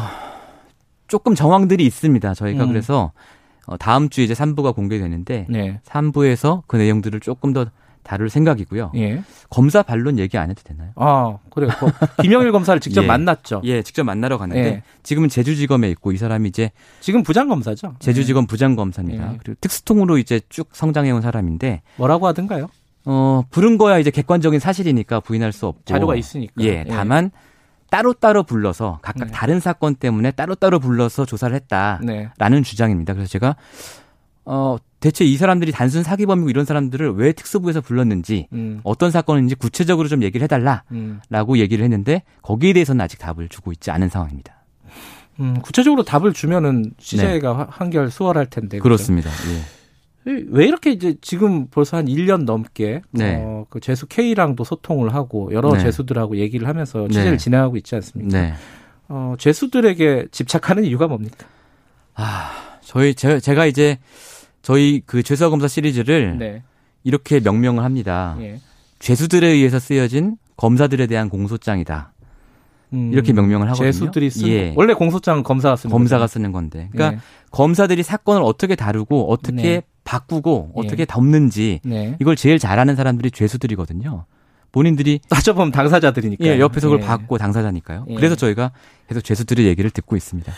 조금 정황들이 있습니다. 저희가 음. 그래서 어, 다음 주에 이제 3부가 공개되는데 네. 3부에서 그 내용들을 조금 더 다룰 생각이고요. 예. 검사 반론 얘기 안 해도 되나요? 아, 그래요. 뭐 김영일 검사를 직접 예. 만났죠. 예, 직접 만나러 갔는데 예. 지금은 제주지검에 있고 이 사람이 이제 지금 부장검사죠. 제주지검 예. 부장검사입니다. 예. 그리고 특수통으로 이제 쭉 성장해온 사람인데 뭐라고 하던가요? 어, 부른 거야 이제 객관적인 사실이니까 부인할 수 없고 자료가 있으니까. 예, 예. 다만 따로따로 불러서 각각 네. 다른 사건 때문에 따로따로 불러서 조사를 했다라는 네. 주장입니다. 그래서 제가 어 대체 이 사람들이 단순 사기범이고 이런 사람들을 왜 특수부에서 불렀는지 음. 어떤 사건인지 구체적으로 좀 얘기를 해달라라고 음. 얘기를 했는데 거기에 대해서는 아직 답을 주고 있지 않은 상황입니다. 음, 구체적으로 답을 주면은 취재가 네. 한결 수월할 텐데. 그렇습니다. 예. 왜 이렇게 이제 지금 벌써 한 1년 넘게 네. 어, 그 재수 K랑도 소통을 하고 여러 네. 재수들하고 얘기를 하면서 취재를 네. 진행하고 있지 않습니까? 네. 어, 재수들에게 집착하는 이유가 뭡니까? 아, 저희 제, 제가 이제 저희 그 죄수와 검사 시리즈를 네. 이렇게 명명을 합니다. 예. 죄수들에 의해서 쓰여진 검사들에 대한 공소장이다. 음, 이렇게 명명을 하거든요. 죄수들이 쓴 예. 원래 공소장은 검사가 쓰는 검사가. 쓰는 건데. 그러니까 예. 검사들이 사건을 어떻게 다루고 어떻게 네. 바꾸고 예. 어떻게 덮는지 네. 이걸 제일 잘하는 사람들이 죄수들이거든요. 본인들이 따져보면 당사자들이니까. 예, 옆에서 그걸 받고 예. 당사자니까요. 예. 그래서 저희가 계속 죄수들의 얘기를 듣고 있습니다.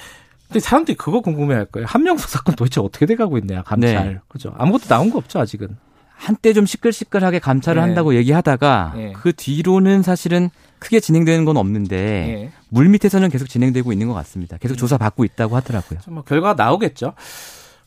근데 사람들이 그거 궁금해할 거예요. 한명숙 사건 도대체 어떻게 돼가고 있냐 감찰. 네. 그죠? 아무것도 나온 거 없죠 아직은. 한때 좀 시끌시끌하게 감찰을 네. 한다고 얘기하다가 네. 그 뒤로는 사실은 크게 진행되는 건 없는데 네. 물 밑에서는 계속 진행되고 있는 것 같습니다. 계속 음. 조사 받고 있다고 하더라고요. 뭐 결과가 나오겠죠.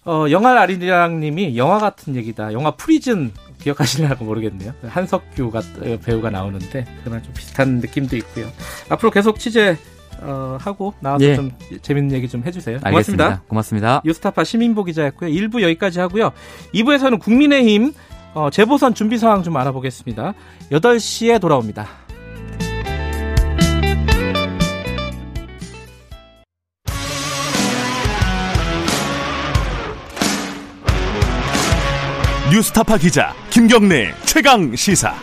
어, 영화 아리랑님이 영화 같은 얘기다. 영화 프리즌 기억하시려나 모르겠네요. 한석규 어, 배우가 나오는데 그런 좀 비슷한 느낌도 있고요. 앞으로 계속 취재 어, 하고 나와서 예. 좀 재밌는 얘기 좀 해주세요. 고맙습니다. 알겠습니다. 고맙습니다. 유스타파 시민보 기자였고요. 1부 여기까지 하고요. 2부에서는 국민의힘 어, 재보선 준비 상황 좀 알아보겠습니다. 8시에 돌아옵니다. 뉴스타파 기자 김경래 최강 시사.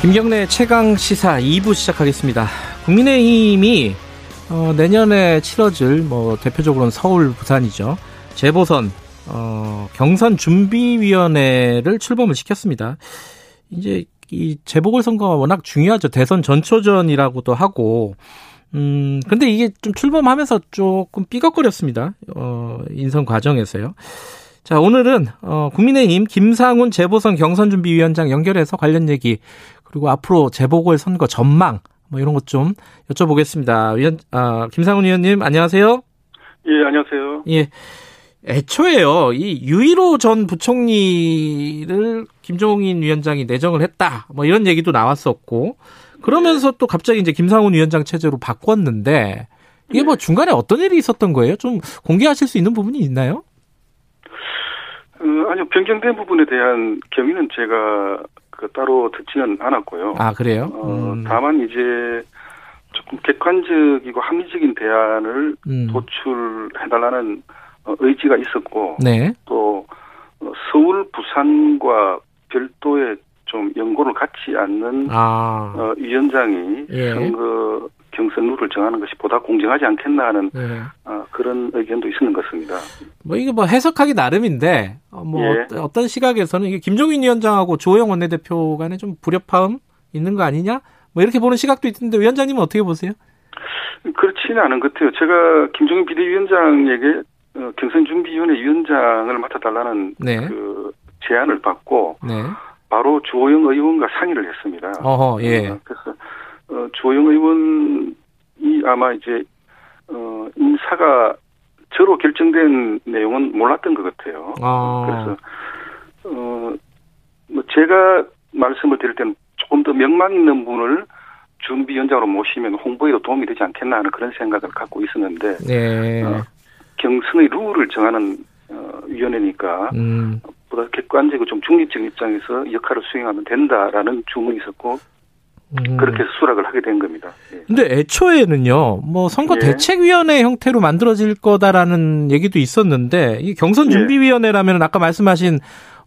김경래 최강 시사 2부 시작하겠습니다. 국민의힘이 어, 내년에 치러질 뭐 대표적으로는 서울, 부산이죠. 재보선 어, 경선 준비위원회를 출범을 시켰습니다. 이제 이 재보궐 선거가 워낙 중요하죠. 대선 전초전이라고도 하고 음, 근데 이게 좀 출범하면서 조금 삐걱거렸습니다. 어, 인선 과정에서요. 자, 오늘은, 어, 국민의힘 김상훈 재보선 경선준비위원장 연결해서 관련 얘기 그리고 앞으로 재보궐 선거 전망 뭐 이런 것 좀 여쭤보겠습니다. 위원, 아, 김상훈 의원님 안녕하세요. 예, 안녕하세요. 예. 애초에요, 이 유일호 전 부총리를 김종인 위원장이 내정을 했다. 뭐 이런 얘기도 나왔었고, 그러면서 또 갑자기 이제 김상훈 위원장 체제로 바꿨는데, 이게 뭐 중간에 어떤 일이 있었던 거예요? 좀 공개하실 수 있는 부분이 있나요? 어, 아니요, 변경된 부분에 대한 경위는 제가 그 따로 듣지는 않았고요. 아 그래요? 어, 음. 다만 이제 조금 객관적이고 합리적인 대안을 음. 도출해달라는 어, 의지가 있었고, 네. 또 어, 서울, 부산과 별도의 좀 연고를 갖지 않는 아. 어, 위원장이 예. 선거 경선 룰을 정하는 것이 보다 공정하지 않겠나 하는 네. 어, 그런 의견도 있는 것 같습니다. 뭐 이게 뭐 해석하기 나름인데 어, 뭐 예. 어떤 시각에서는 이게 김종인 위원장하고 조영 원내대표 간에 좀 불협화음 있는 거 아니냐? 뭐 이렇게 보는 시각도 있는데 위원장님은 어떻게 보세요? 그렇지는 않은 것 같아요. 제가 김종인 비대위원장에게 어, 경선준비위원회 위원장을 맡아달라는 네. 그 제안을 받고 네. 바로 주호영 의원과 상의를 했습니다. 어허, 예. 어, 그래서 어, 주호영 의원이 아마 이제 어, 인사가 저로 결정된 내용은 몰랐던 것 같아요. 아. 그래서 어, 뭐 제가 말씀을 드릴 때는 조금 더 명망 있는 분을 준비위원장으로 모시면 홍보에도 도움이 되지 않겠나 하는 그런 생각을 갖고 있었는데 네. 어, 경선의 룰을 정하는 어, 위원회니까 음. 보다 객관적이고 좀 중립적 입장에서 역할을 수행하면 된다라는 주문이 있었고 음. 그렇게 수락을 하게 된 겁니다. 예. 근데 애초에는요, 뭐 선거 예. 대책위원회 형태로 만들어질 거다라는 얘기도 있었는데 이 경선 준비위원회라면 아까 말씀하신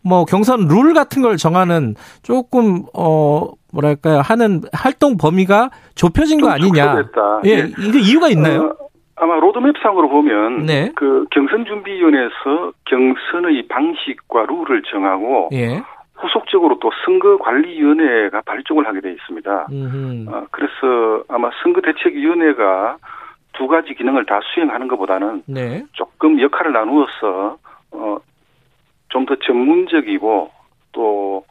뭐 경선 룰 같은 걸 정하는 조금 어 뭐랄까요 하는 활동 범위가 좁혀진 거 아니냐? 좁혀졌다. 예, 예. 이게 이유가 있나요? 어, 아마 로드맵상으로 보면 네. 그 경선 준비위원회에서 경선의 방식과 룰을 정하고 예. 후속적으로 또 선거관리위원회가 발족을 하게 돼 있습니다. 어, 그래서 아마 선거대책위원회가 두 가지 기능을 다 수행하는 것보다는 네. 조금 역할을 나누어서 어, 좀 더 전문적이고 또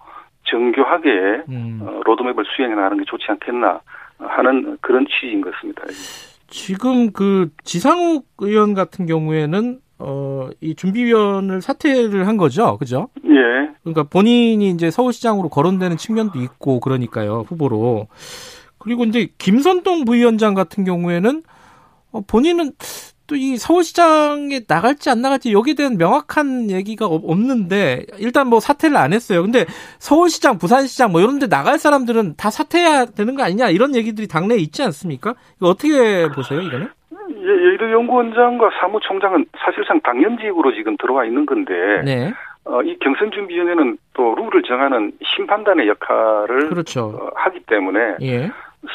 정교하게 음. 어, 로드맵을 수행해 나가는 게 좋지 않겠나 하는 그런 취지인 것 같습니다. 지금 그 지상욱 의원 같은 경우에는 어, 이 준비위원을 사퇴를 한 거죠. 그죠? 예. 그러니까 본인이 이제 서울시장으로 거론되는 측면도 있고 그러니까요. 후보로. 그리고 이제 김선동 부위원장 같은 경우에는 어, 본인은 또 이 서울시장에 나갈지 안 나갈지 여기에 대한 명확한 얘기가 없는데 일단 뭐 사퇴를 안 했어요. 근데 서울시장, 부산시장 뭐 이런 데 나갈 사람들은 다 사퇴해야 되는 거 아니냐 이런 얘기들이 당내에 있지 않습니까? 이거 어떻게 보세요, 이거는? 여의도 연구원장과 사무총장은 사실상 당연직으로 지금 들어와 있는 건데 네. 어, 이 경선준비위원회는 또 룰을 정하는 심판단의 역할을 그렇죠. 어, 하기 때문에 예.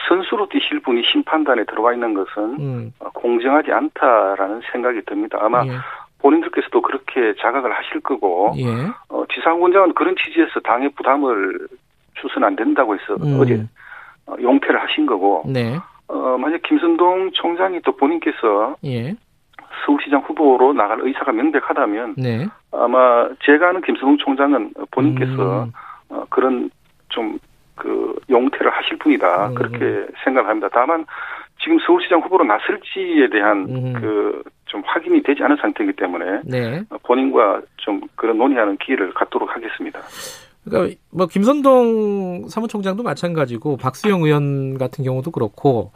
선수로 뛰실 분이 심판단에 들어와 있는 것은 음. 어, 공정하지 않다라는 생각이 듭니다. 아마 예. 본인들께서도 그렇게 자각을 하실 거고 예. 어, 지상 원장은 그런 취지에서 당의 부담을 주서는 안 된다고 해서 음. 어제 어, 용퇴를 하신 거고 네. 어, 만약 김선동 총장이 또 본인께서 예. 서울시장 후보로 나갈 의사가 명백하다면 네. 아마 제가 아는 김선동 총장은 본인께서 음. 어, 그런 좀 그 용태를 하실 분이다 음. 그렇게 생각합니다. 다만 지금 서울시장 후보로 나설지에 대한 음. 그좀 확인이 되지 않은 상태이기 때문에 네. 본인과 좀 그런 논의하는 기회를 갖도록 하겠습니다. 그러니까 뭐 김선동 사무총장도 마찬가지고 박수영 의원 같은 경우도 그렇고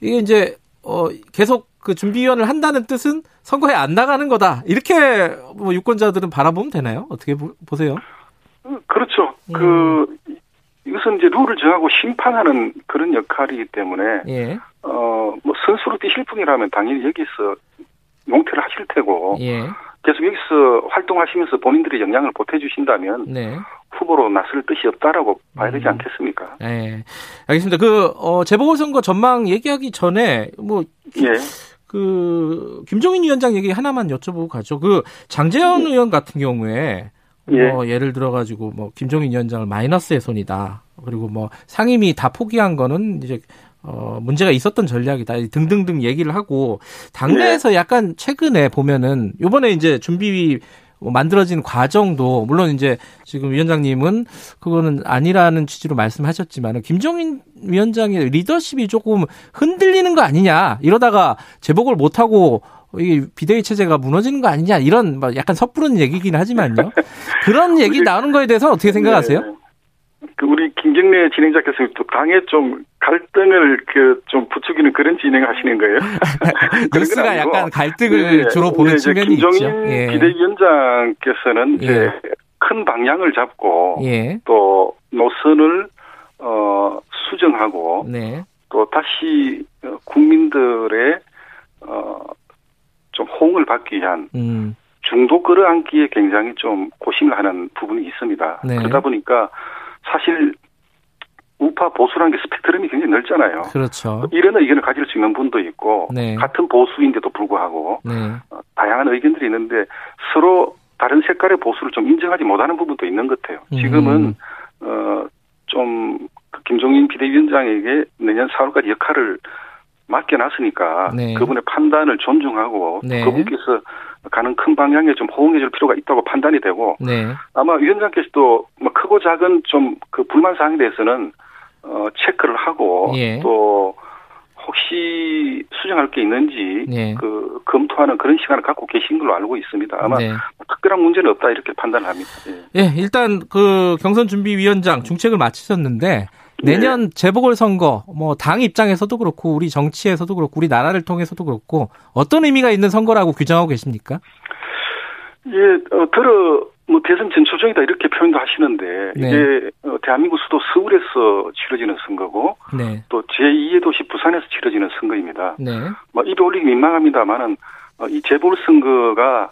이게 이제 어 계속 그 준비위원을 한다는 뜻은 선거에 안 나가는 거다 이렇게 뭐 유권자들은 바라보면 되나요? 어떻게 보, 세요 그렇죠. 음. 그 이것은 이제 룰을 정하고 심판하는 그런 역할이기 때문에 예. 어뭐 선수로 뛰실 분이라면 당연히 여기서 용퇴를 하실 테고 예. 계속 여기서 활동하시면서 본인들이 영향을 보태주신다면 네. 후보로 나설 뜻이 없다라고 봐야 되지 음. 않겠습니까? 네, 알겠습니다. 그 어, 재보궐선거 전망 얘기하기 전에 뭐 예. 그 김종인 위원장 얘기 하나만 여쭤보고 가죠. 그 장재현 예. 의원 같은 경우에 예. 뭐 예를 들어 가지고 뭐 김종인 위원장을 마이너스의 손이다. 그리고 뭐 상임위 다 포기한 거는 이제 어, 문제가 있었던 전략이다. 등등등 얘기를 하고 당내에서 네. 약간 최근에 보면은 요번에 이제 준비 만들어진 과정도 물론 이제 지금 위원장님은 그거는 아니라는 취지로 말씀하셨지만 김종인 위원장의 리더십이 조금 흔들리는 거 아니냐 이러다가 제복을 못 하고 이게 비대위 체제가 무너지는 거 아니냐 이런 약간 섣부른 얘기긴 하지만요 그런 얘기 나오는 거에 대해서 어떻게 생각하세요? 네. 그 우리 김경래 진행자께서 또 당에 좀 갈등을 그 좀 부추기는 그런 진행을 하시는 거예요. 뉴스가 약간 갈등을 네, 주로 보는 네, 측면이 김종인 있죠. 예. 비대위원장께서는 예. 이제 큰 방향을 잡고 예. 또 노선을 어 수정하고 네. 또 다시 어, 국민들의 어좀 호응을 받기 위한 음. 중도 끌어안기에 굉장히 좀 고심을 하는 부분이 있습니다. 네. 그러다 보니까 사실 우파 보수라는 게 스펙트럼이 굉장히 넓잖아요. 그렇죠. 이런 의견을 가질 수 있는 분도 있고 네. 같은 보수인데도 불구하고 네. 어, 다양한 의견들이 있는데 서로 다른 색깔의 보수를 좀 인정하지 못하는 부분도 있는 것 같아요. 음. 지금은 음. 어좀 그 김종인 비대위원장에게 내년 4월까지 역할을 맡겨놨으니까 네. 그분의 판단을 존중하고 네. 그분께서 가는 큰 방향에 좀 호응해줄 필요가 있다고 판단이 되고 네. 아마 위원장께서도 뭐 크고 작은 좀 그 불만 사항에 대해서는 어 체크를 하고 예. 또 혹시 수정할 게 있는지 예. 그 검토하는 그런 시간을 갖고 계신 걸로 알고 있습니다. 아마 네. 특별한 문제는 없다 이렇게 판단을 합니다. 예. 예, 일단 그 경선 준비 위원장 중책을 마치셨는데 내년 네. 재보궐선거 뭐 당 입장에서도 그렇고 우리 정치에서도 그렇고 우리 나라를 통해서도 그렇고 어떤 의미가 있는 선거라고 규정하고 계십니까? 예, 어, 들어 뭐 대선 전초전이다 이렇게 표현도 하시는데 네. 이게 어, 대한민국 수도 서울에서 치러지는 선거고 네. 또 제2의 도시 부산에서 치러지는 선거입니다. 네. 뭐 입에 올리기 민망합니다만은 어, 이 재보궐 선거가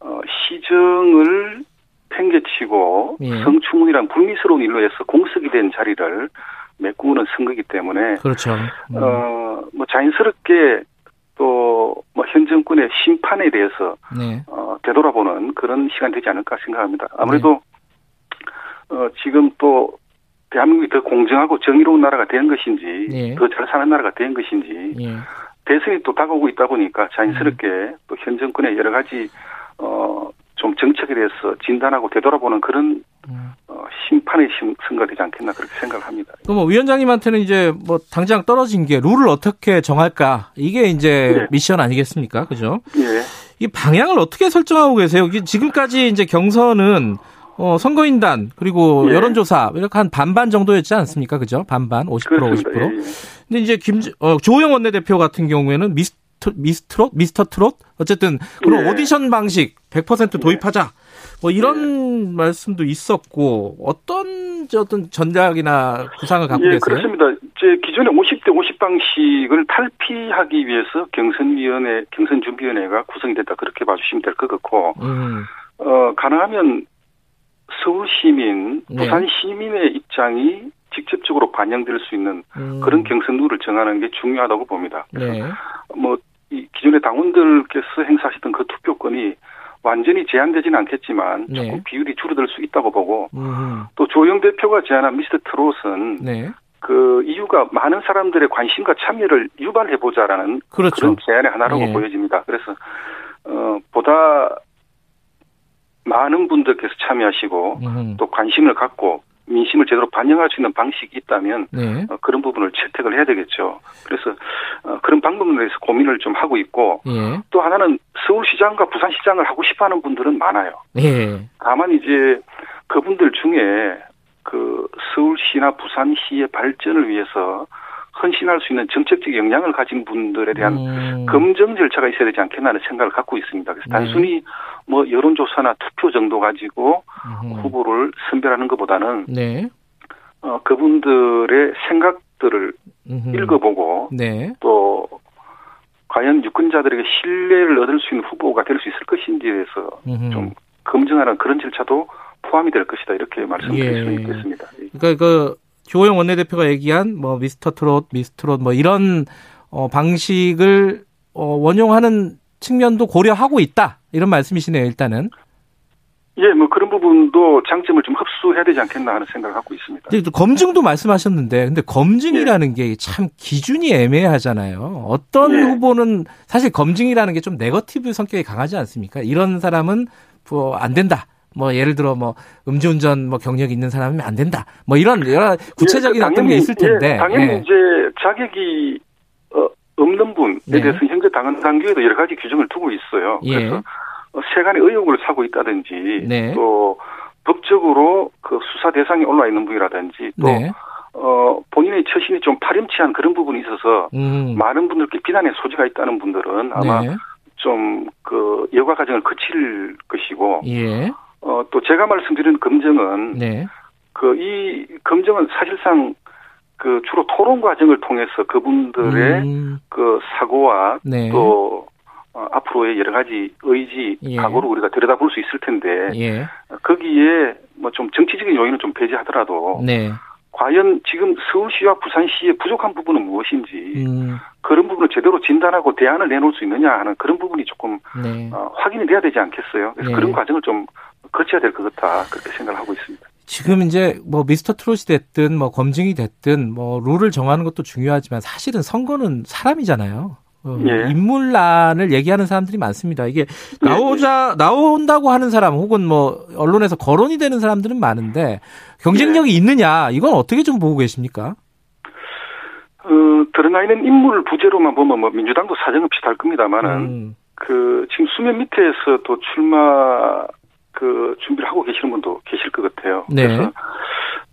어, 시정을 팽개치고 예. 성추문이란 불미스러운 일로 해서 공석이 된 자리를 메꾸는 선거이기 때문에 그렇죠. 음. 어뭐 자연스럽게 또뭐 현 정권의 심판에 대해서 네. 어 되돌아보는 그런 시간 되지 않을까 생각합니다. 아무래도 네. 어 지금 또 대한민국이 더 공정하고 정의로운 나라가 된 것인지 네. 더잘 사는 나라가 된 것인지 예. 대선이 또 다가오고 있다 보니까 자연스럽게 음. 또현 정권의 여러 가지 어 좀 정책에 대해서 진단하고 되돌아보는 그런 음. 어, 심판의 선거가 되지 않겠나 그렇게 생각을 합니다. 그럼 뭐 위원장님한테는 이제 뭐 당장 떨어진 게 룰을 어떻게 정할까 이게 이제 네. 미션 아니겠습니까, 그죠? 예. 이 방향을 어떻게 설정하고 계세요? 지금까지 이제 경선은 어, 선거인단 그리고 예. 여론조사 이렇게 한 반반 정도였지 않습니까, 그죠? 반반 50% 그렇습니다. 50%. 예, 예. 근데 이제 김 어, 조영 원내대표 같은 경우에는 미스 미스트롯, 미스터 트롯 어쨌든 그런 네. 오디션 방식 100% 도입하자. 뭐 이런 네. 말씀도 있었고 어떤 어떤 전략이나 구상을 갖고 예, 계세요? 그렇습니다. 제 기존의 50대 50 방식을 탈피하기 위해서 경선위원회, 경선준비위원회가 구성이 됐다 그렇게 봐주시면 될 것 같고, 음. 어 가능하면 서울 시민, 네. 부산 시민의 입장이 직접적으로 반영될 수 있는 음. 그런 경선 룰을 정하는 게 중요하다고 봅니다. 네. 뭐 이 기존의 당원들께서 행사하셨던 그 투표권이 완전히 제한되지는 않겠지만 네. 조금 비율이 줄어들 수 있다고 보고 음. 또 조영 대표가 제안한 미스터 트롯은 네. 그 이유가 많은 사람들의 관심과 참여를 유발해 보자라는 그렇죠. 그런 제안의 하나라고 예. 보여집니다. 그래서 어 보다 많은 분들께서 참여하시고 음. 또 관심을 갖고 민심을 제대로 반영할 수 있는 방식이 있다면 네. 어, 그런 부분을 채택을 해야 되겠죠. 그래서 어, 그런 방법에 대해서 고민을 좀 하고 있고 예. 또 하나는 서울시장과 부산시장을 하고 싶어하는 분들은 많아요. 예. 다만 이제 그분들 중에 그 서울시나 부산시의 발전을 위해서 헌신할 수 있는 정책적 영향을 가진 분들에 대한 음. 검증 절차가 있어야 되지 않겠나 하는 생각을 갖고 있습니다. 그래서 네. 단순히 뭐 여론조사나 투표 정도 가지고 음. 후보를 선별하는 것보다는 네. 어, 그분들의 생각들을 음. 읽어보고 네. 또 과연 유권자들에게 신뢰를 얻을 수 있는 후보가 될 수 있을 것인지에 대해서 좀 검증하는 그런 절차도 포함이 될 것이다 이렇게 말씀드릴 예. 수 있겠습니다. 그러니까 그 조호영 원내대표가 얘기한 뭐 미스터 트롯, 미스트롯 뭐 이런 어 방식을 어 원용하는 측면도 고려하고 있다. 이런 말씀이시네요, 일단은. 예, 뭐 그런 부분도 장점을 좀 흡수해야 되지 않겠나 하는 생각을 갖고 있습니다. 검증도 말씀하셨는데, 근데 검증이라는 예. 게참 기준이 애매하잖아요. 어떤 예. 후보는 사실 검증이라는 게 좀 네거티브 성격이 강하지 않습니까? 이런 사람은 뭐 안 된다. 뭐 예를 들어 뭐 음주운전 뭐 경력이 있는 사람이면 안 된다. 뭐 이런 여러 구체적인 예, 그 어떤 게 있을 텐데. 예, 당연히 예. 이제 자격이 어, 없는 분에 네. 대해서 현재 당헌 단계에도 여러 가지 규정을 두고 있어요. 예. 그래서 세간의 의혹을 사고 있다든지 네. 또 법적으로 그 수사 대상에 올라 있는 분이라든지 또 네. 어, 본인의 처신이 좀 파렴치한 그런 부분이 있어서 음. 많은 분들께 비난의 소지가 있다는 분들은 아마 네. 좀그 여가 과정을 거칠 것이고 예. 어, 또 제가 말씀드린 검증은 네. 그 이 검증은 사실상 그 주로 토론 과정을 통해서 그분들의 음. 그 사고와 네. 또 어, 앞으로의 여러 가지 의지, 예. 각오를 우리가 들여다볼 수 있을 텐데 예. 거기에 뭐 좀 정치적인 요인은 좀 배제하더라도 네. 과연 지금 서울시와 부산시의 부족한 부분은 무엇인지 음. 그런 부분을 제대로 진단하고 대안을 내놓을 수 있느냐 하는 그런 부분이 조금 네. 어, 확인이 돼야 되지 않겠어요. 그래서 네. 그런 과정을 좀 거쳐야 될 것 같다 그렇게 생각을 하고 있습니다. 지금 이제 뭐 미스터 트롯이 됐든 뭐 검증이 됐든 뭐 룰을 정하는 것도 중요하지만 사실은 선거는 사람이잖아요. 어, 예. 인물란을 얘기하는 사람들이 많습니다. 이게 나오자 예, 예. 나온다고 하는 사람 혹은 뭐 언론에서 거론이 되는 사람들은 많은데 경쟁력이 예. 있느냐 이건 어떻게 좀 보고 계십니까? 어, 드러나 있는 인물 부재로만 보면 뭐 민주당도 사정없이 달 겁니다만은 음. 그 지금 수면 밑에서 또 출마 그 준비를 하고 계시는 분도 계실 것 같아요. 네. 그래서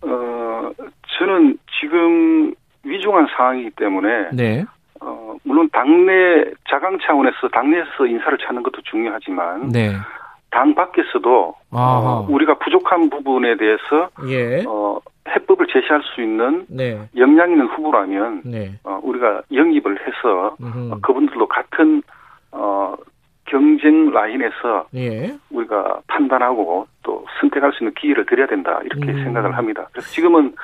어 저는 지금 위중한 상황이기 때문에 네. 어 물론 당내 자강 차원에서 당내에서 인사를 찾는 것도 중요하지만 네. 당 밖에서도 어, 우리가 부족한 부분에 대해서 예. 어, 해법을 제시할 수 있는 네. 역량 있는 후보라면 네. 어, 우리가 영입을 해서 어, 그분들도 같은 어, 경쟁 라인에서 예. 우리가 판단하고 또 선택할 수 있는 기회를 드려야 된다 이렇게 음. 생각을 합니다. 그래서 지금은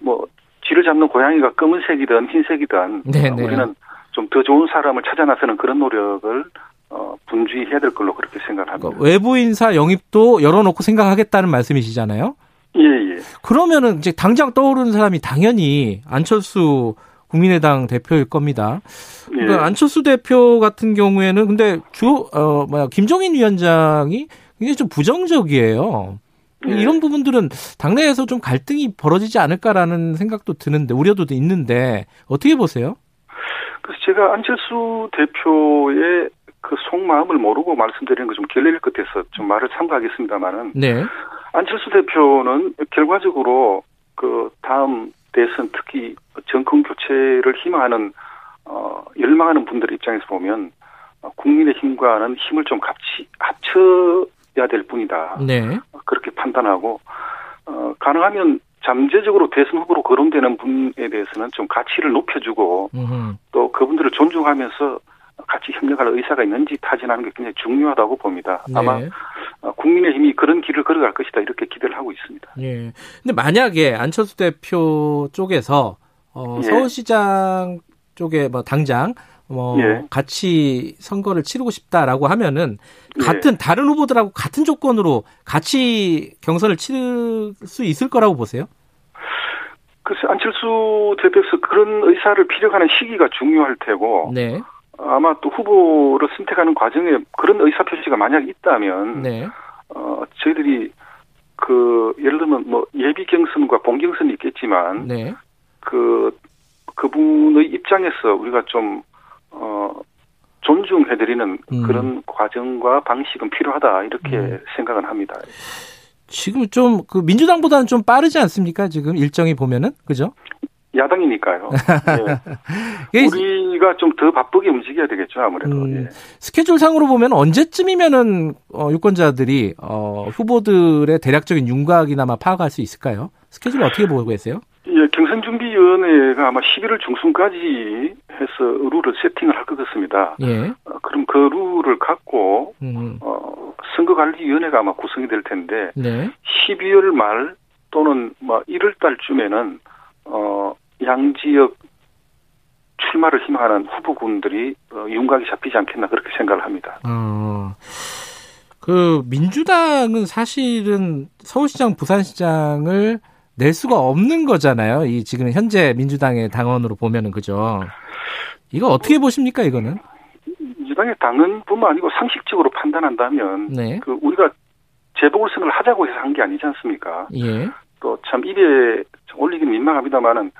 뭐 쥐를 잡는 고양이가 검은색이든 흰색이든 네네. 어, 네. 우리는 좀 더 좋은 사람을 찾아 나서는 그런 노력을 어, 분주히 해야 될 걸로 그렇게 생각합니다. 그러니까 외부 인사 영입도 열어놓고 생각하겠다는 말씀이시잖아요. 예, 예. 그러면은 이제 당장 떠오르는 사람이 당연히 안철수 국민의당 대표일 겁니다. 그러니까 예. 안철수 대표 같은 경우에는 근데 주, 어, 뭐야, 김종인 위원장이 굉장히 좀 부정적이에요. 예. 이런 부분들은 당내에서 좀 갈등이 벌어지지 않을까라는 생각도 드는데, 우려도 있는데, 어떻게 보세요? 그래서 제가 안철수 대표의 그 속마음을 모르고 말씀드리는 거 좀 결례일 끝에서 좀 말을 참가하겠습니다만은. 네. 안철수 대표는 결과적으로 그 다음 대선 특히 정권 교체를 희망하는 어 열망하는 분들 입장에서 보면 어, 국민의 힘과는 힘을 좀 같이 합쳐야 될 뿐이다. 네. 그렇게 판단하고 어 가능하면 잠재적으로 대선 후보로 거론되는 분에 대해서는 좀 가치를 높여주고 음흠. 또 그분들을 존중하면서 같이 협력할 의사가 있는지 타진하는 게 굉장히 중요하다고 봅니다. 네. 아마 어, 국민의힘이 그런 길을 걸어갈 것이다 이렇게 기대를 하고 있습니다. 예. 근데 만약에 안철수 대표 쪽에서 어, 예. 서울시장 쪽에 뭐 당장 뭐 예. 같이 선거를 치르고 싶다라고 하면은 예. 같은 다른 후보들하고 같은 조건으로 같이 경선을 치를 수 있을 거라고 보세요? 글쎄 안철수 대표에서 그런 의사를 피력하는 시기가 중요할 테고 네. 아마 또 후보를 선택하는 과정에 그런 의사 표시가 만약 있다면 네. 어 저희들이 그 예를 들면 뭐 예비 경선과 본 경선이 있겠지만 네. 그 그분의 입장에서 우리가 좀 어 존중해드리는 음. 그런 과정과 방식은 필요하다 이렇게 음. 생각은 합니다. 지금 좀 그 민주당보다는 좀 빠르지 않습니까? 지금 일정이 보면은 그죠? 야당이니까요. 예. 우리가 좀 더 바쁘게 움직여야 되겠죠, 아무래도. 음, 예. 스케줄 상으로 보면 언제쯤이면은 어, 유권자들이 어, 후보들의 대략적인 윤곽이나마 파악할 수 있을까요? 스케줄 어떻게 보고 계세요? 예, 경선 준비위원회가 아마 11월 중순까지 해서 룰을 세팅을 할 것 같습니다. 예. 어, 그럼 그 룰을 갖고 음. 어, 선거관리위원회가 아마 구성이 될 텐데 네. 12월 말 또는 뭐 1월 달쯤에는 어, 양 지역 출마를 희망하는 후보군들이 어, 윤곽이 잡히지 않겠나 그렇게 생각을 합니다. 어, 그 민주당은 사실은 서울시장, 부산시장을 낼 수가 없는 거잖아요. 이 지금 현재 민주당의 당원으로 보면은 그죠. 이거 어떻게 보십니까 이거는? 민주당의 당원뿐만 아니고 상식적으로 판단한다면 네. 그 우리가 재보궐선거를 하자고 해서 한 게 아니지 않습니까? 예. 또 참 입에 올리기는 민망합니다만은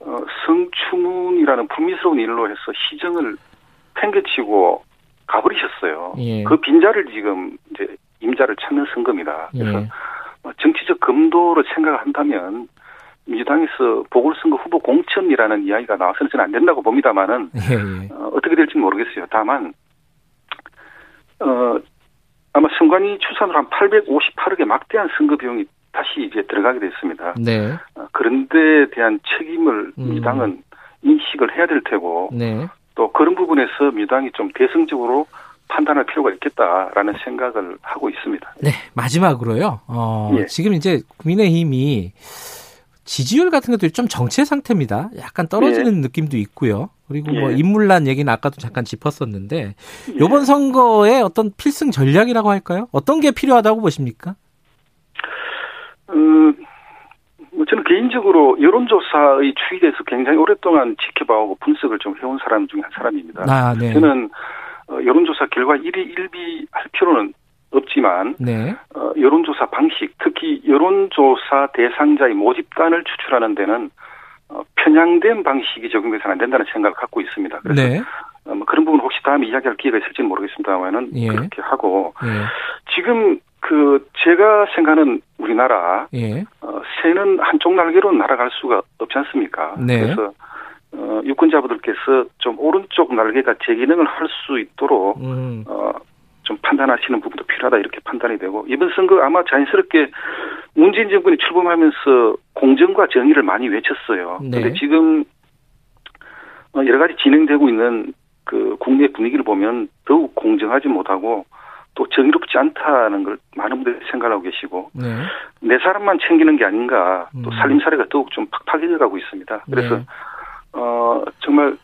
어, 성추문이라는 불미스러운 일로 해서 시정을 팽개치고 가버리셨어요. 예. 그 빈자를 지금 이제 임자를 찾는 선거입니다. 그래서 예. 뭐 정치적 검도로 생각을 한다면 민주당에서 보궐선거 후보 공천이라는 이야기가 나와서는 저는 안 된다고 봅니다만은 예, 예. 어, 어떻게 될지 모르겠어요. 다만 어 아마 선관위 추산으로 한 858억의 막대한 선거 비용이 다시 이제 들어가게 됐습니다. 네. 어, 그런 데에 대한 책임을 음. 민주당은 인식을 해야 될 테고 네. 또 그런 부분에서 민주당이 좀 대승적으로 판단할 필요가 있겠다라는 생각을 하고 있습니다. 네, 마지막으로요. 어, 예. 지금 이제 국민의힘이 지지율 같은 것도 좀 정체 상태입니다. 약간 떨어지는 예. 느낌도 있고요. 그리고 뭐 예. 인물난 얘기는 아까도 잠깐 짚었었는데 예. 이번 선거에 어떤 필승 전략이라고 할까요? 어떤 게 필요하다고 보십니까? 음, 뭐 저는 개인적으로 여론조사의 추이에서 굉장히 오랫동안 지켜봐오고 분석을 좀 해온 사람 중에 한 사람입니다. 아, 네. 저는 어, 여론조사 결과 일이 일비할 필요는 없지만 네. 어, 여론조사 방식, 특히 여론조사 대상자의 모집단을 추출하는 데는 어, 편향된 방식이 적용돼서는 안 된다는 생각을 갖고 있습니다. 그래서 네. 어, 뭐 그런 부분 혹시 다음에 이야기할 기회가 있을지는 모르겠습니다만은 예. 그렇게 하고 예. 지금 그 제가 생각하는 우리나라 예. 어, 새는 한쪽 날개로 날아갈 수가 없지 않습니까? 네. 그래서 어, 유권자분들께서 좀 오른쪽 날개가 제 기능을 할 수 있도록 음. 어, 좀 판단하시는 부분도 필요하다 이렇게 판단이 되고 이번 선거 아마 자연스럽게 문재인 정권이 출범하면서 공정과 정의를 많이 외쳤어요. 네. 근데 지금 어, 여러 가지 진행되고 있는 그 국내 분위기를 보면 더욱 공정하지 못하고 또 정의롭지 않다는 걸 많은 분들이 생각하고 계시고 네. 내 사람만 챙기는 게 아닌가 또 음. 살림살이가 더욱 좀 팍팍해져 가고 있습니다. 그래서 네. 어 정말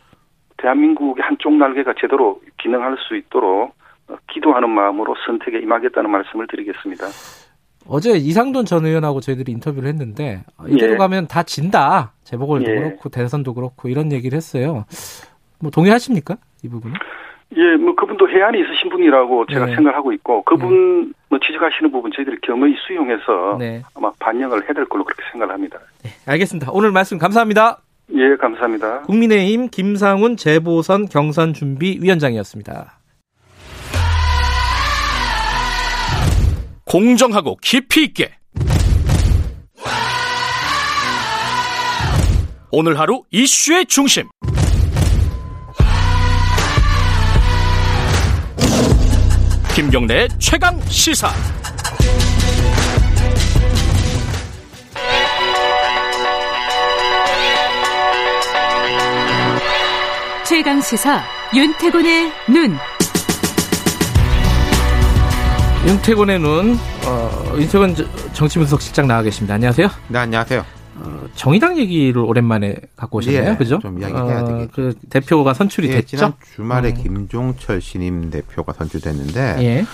대한민국의 한쪽 날개가 제대로 기능할 수 있도록 어, 기도하는 마음으로 선택에 임하겠다는 말씀을 드리겠습니다. 어제 이상돈 전 의원하고 저희들이 인터뷰를 했는데 이대로 예. 가면 다 진다. 재보궐도 예. 그렇고 대선도 그렇고 이런 얘기를 했어요. 뭐 동의하십니까? 이 부분은? 예, 뭐 그분도 해안이 있으신 분이라고 제가 네. 생각하고 있고 그분 네. 뭐 지적하시는 부분 저희들이 겸허히 수용해서 네. 아마 반영을 해야 될 걸로 그렇게 생각을 합니다. 네, 알겠습니다. 오늘 말씀 감사합니다. 예, 감사합니다. 국민의힘 김상훈 재보선 경선 준비 위원장이었습니다. 공정하고 깊이 있게 오늘 하루 이슈의 중심 김경래 최강 시사. 최강 시사 윤태곤의 눈. 윤태곤의 눈. 어, 윤태곤 정치분석실장 나와 계십니다. 안녕하세요. 네, 안녕하세요. 어, 정의당 얘기를 오랜만에 갖고 오셨네요, 예, 그죠? 좀 이야기해야 어, 되겠죠. 그 대표가 선출이 예, 됐죠. 지난 주말에 음. 김종철 신임 대표가 선출됐는데 예.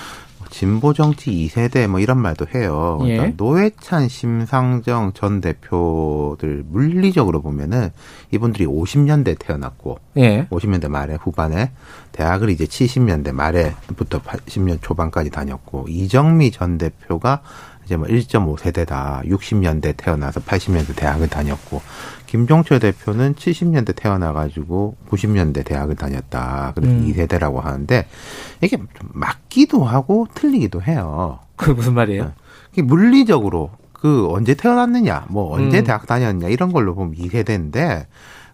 진보 정치 2세대 뭐 이런 말도 해요. 그러니까 예. 노회찬, 심상정 전 대표들 물리적으로 보면은 이분들이 50년대 태어났고 예. 50년대 말에 후반에 대학을 이제 70년대 말에부터 80년 초반까지 다녔고 이정미 전 대표가 이제 뭐 1.5세대다. 60년대 태어나서 80년대 대학을 다녔고 김종철 대표는 70년대 태어나가지고 90년대 대학을 다녔다. 그래서 음. 2세대라고 하는데 이게 좀 맞기도 하고 틀리기도 해요. 그 무슨 말이에요? 네. 물리적으로 그 언제 태어났느냐, 뭐 언제 음. 대학 다녔냐 이런 걸로 보면 2세대인데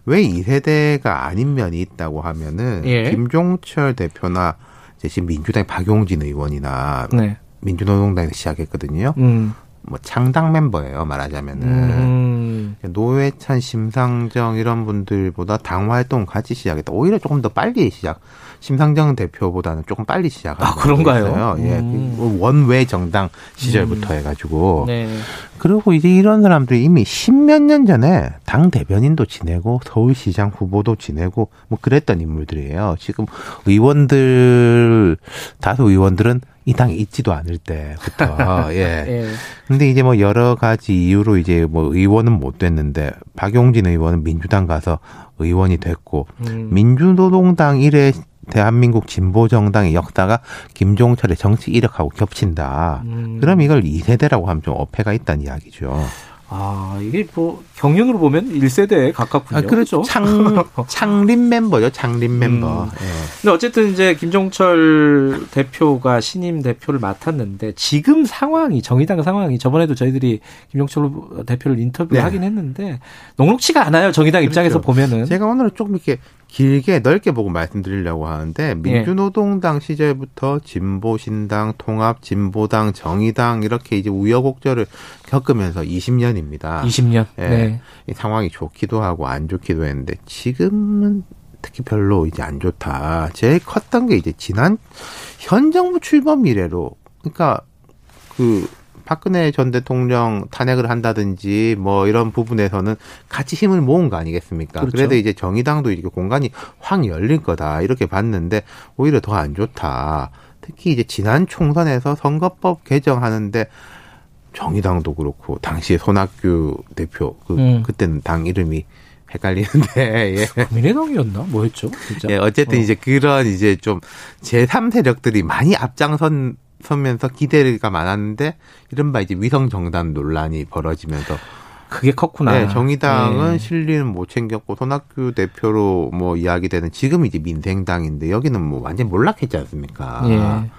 왜 2세대가 아닌 면이 있다고 하면은 예. 김종철 대표나 이제 지금 민주당 박용진 의원이나 네. 민주노동당에서 시작했거든요. 음. 뭐 창당 멤버예요 말하자면은 음. 노회찬 심상정 이런 분들보다 당 활동 같이 시작했다 오히려 조금 더 빨리 시작 심상정 대표보다는 조금 빨리 시작한 아 그런가요? 예, 음. 그 원외 정당 시절부터 음. 해가지고 네. 그리고 이제 이런 사람들이 이미 십몇 년 전에 당 대변인도 지내고 서울시장 후보도 지내고 뭐 그랬던 인물들이에요. 지금 의원들 다수 의원들은 이 당에 있지도 않을 때부터 예. 예. 근데 이제 뭐 여러 가지 이유로 이제 뭐 의원은 못 됐는데 박용진 의원은 민주당 가서 의원이 됐고 음. 민주노동당 일에 대한민국 진보 정당의 역사가 김종철의 정치 이력하고 겹친다. 음. 그럼 이걸 2세대라고 하면 좀 어폐가 있다는 이야기죠. 아, 이게 뭐 경륜으로 보면 1세대에 가깝군요. 아, 그렇죠. 창, 창립 멤버죠. 창립 멤버. 음. 예. 근데 어쨌든 이제 김종철 대표가 신임 대표를 맡았는데 지금 상황이 정의당 상황이 저번에도 저희들이 김종철 대표를 인터뷰를 네. 하긴 했는데 녹록치가 않아요. 정의당 그렇죠. 입장에서 보면은. 제가 오늘은 조금 이렇게 길게 넓게 보고 말씀드리려고 하는데 예. 민주노동당 시절부터 진보신당, 통합, 진보당, 정의당 이렇게 이제 우여곡절을 겪으면서 20년입니다. 20년. 예. 네. 이 상황이 좋기도 하고 안 좋기도 했는데 지금은 특히 별로 이제 안 좋다. 제일 컸던 게 이제 지난 현 정부 출범 이래로 그러니까 그 박근혜 전 대통령 탄핵을 한다든지 뭐 이런 부분에서는 같이 힘을 모은 거 아니겠습니까? 그렇죠. 그래도 이제 정의당도 이렇게 공간이 확 열릴 거다 이렇게 봤는데 오히려 더 안 좋다. 특히 이제 지난 총선에서 선거법 개정하는데 정의당도 그렇고 당시에 손학규 대표 그 음. 그때는 당 이름이 헷갈리는데 예. 국민의당이었나 뭐였죠? 진짜? 예, 어쨌든 어. 이제 그런 이제 좀 제3 세력들이 많이 앞장선 서면서 기대가 많았는데 이른바 이제 위성 정당 논란이 벌어지면서 그게 컸구나. 네, 정의당은 네. 실리는 못 챙겼고 손학규 대표로 뭐 이야기되는 지금 이제 민생당인데 여기는 뭐 완전 몰락했지 않습니까? 예.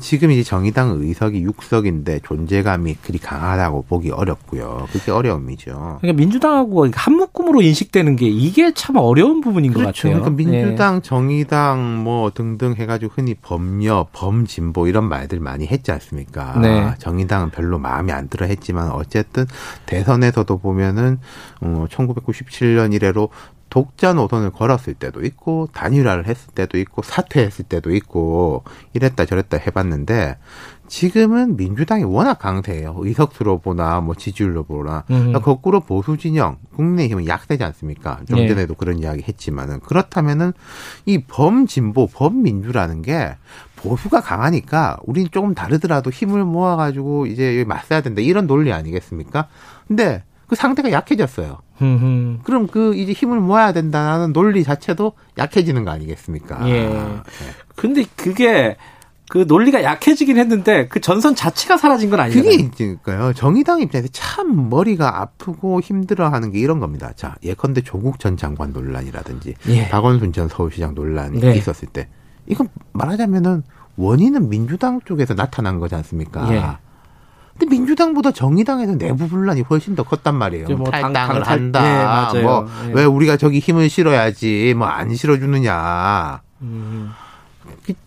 지금 이제 정의당 의석이 6석인데 존재감이 그리 강하다고 보기 어렵고요. 그게 어려움이죠. 그러니까 민주당하고 한 묶음으로 인식되는 게 이게 참 어려운 부분인 그렇죠. 것 같아요. 그러니까 민주당, 네. 정의당 뭐 등등 해가지고 흔히 범여, 범진보 이런 말들 많이 했지 않습니까? 네. 정의당은 별로 마음에 안 들어 했지만 어쨌든 대선에서도 보면은 어, 1997년 이래로 독자 노선을 걸었을 때도 있고 단일화를 했을 때도 있고 사퇴했을 때도 있고 이랬다 저랬다 해봤는데 지금은 민주당이 워낙 강세예요. 의석수로 보나 뭐 지지율로 보나 그러니까 거꾸로 보수 진영 국민의힘은 약세지 않습니까? 좀 네. 전에도 네. 그런 이야기 했지만은 그렇다면은 이 범진보 범민주라는 게 보수가 강하니까 우린 조금 다르더라도 힘을 모아가지고 이제 맞서야 된다 이런 논리 아니겠습니까? 근데 그 상대가 약해졌어요. 그럼 그 이제 힘을 모아야 된다는 논리 자체도 약해지는 거 아니겠습니까? 예. 네. 근데 그게 그 논리가 약해지긴 했는데 그 전선 자체가 사라진 건 아니에요. 그게 있으니까요. 정의당 입장에서 참 머리가 아프고 힘들어하는 게 이런 겁니다. 자, 예컨대 조국 전 장관 논란이라든지 예. 박원순 전 서울시장 논란이 네. 있었을 때 이건 말하자면은 원인은 민주당 쪽에서 나타난 거지 않습니까? 예. 근데 민주당보다 정의당에서 내부 분란이 훨씬 더 컸단 말이에요. 뭐 탈당을 당, 한다. 네, 뭐왜 네. 우리가 저기 힘을 실어야지 뭐 안 실어주느냐. 음.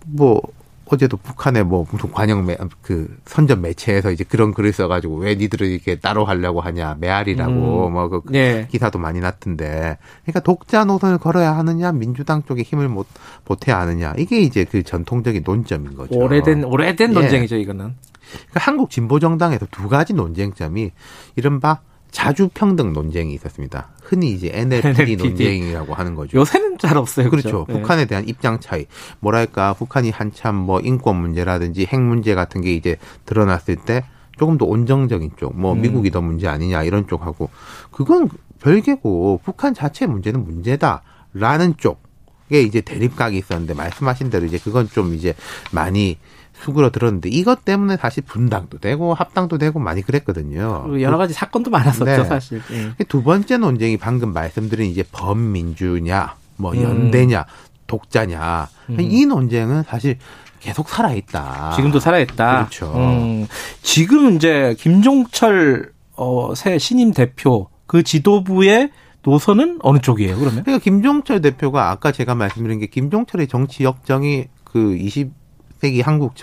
뭐 어제도 북한의 뭐 무슨 관영 매, 그 선전 매체에서 이제 그런 글을 써가지고 왜 니들을 이렇게 따로 하려고 하냐 메아리라고 음. 뭐그 네. 기사도 많이 났던데 그러니까 독자 노선을 걸어야 하느냐 민주당 쪽에 힘을 못 보태야 하느냐 이게 이제 그 전통적인 논점인 거죠. 오래된 오래된 예. 논쟁이죠 이거는. 그러니까 한국 진보 정당에서 두 가지 논쟁점이 이른바 자주 평등 논쟁이 있었습니다. 흔히 이제 NLPD, NLPD. 논쟁이라고 하는 거죠. 요새는 잘 없어요. 그렇죠. 그렇죠. 네. 북한에 대한 입장 차이. 뭐랄까, 북한이 한참 뭐 인권 문제라든지 핵 문제 같은 게 이제 드러났을 때 조금 더 온정적인 쪽, 뭐 음. 미국이 더 문제 아니냐 이런 쪽하고 그건 별개고 북한 자체 문제는 문제다라는 쪽에 이제 대립각이 있었는데 말씀하신 대로 이제 그건 좀 이제 많이 수그러 들었는데 이것 때문에 사실 분당도 되고 합당도 되고 많이 그랬거든요. 여러 가지 사건도 많았었죠, 네. 사실. 예. 두 번째 논쟁이 방금 말씀드린 이제 범민주냐, 뭐 음. 연대냐, 독자냐 음. 이 논쟁은 사실 계속 살아있다. 지금도 살아있다. 그렇죠. 음. 지금 이제 김종철 어, 새 신임 대표 그 지도부의 노선은 어느 쪽이에요, 그러면? 그러니까 김종철 대표가 아까 제가 말씀드린 게 김종철의 정치 역정이 그 20, 세기 한국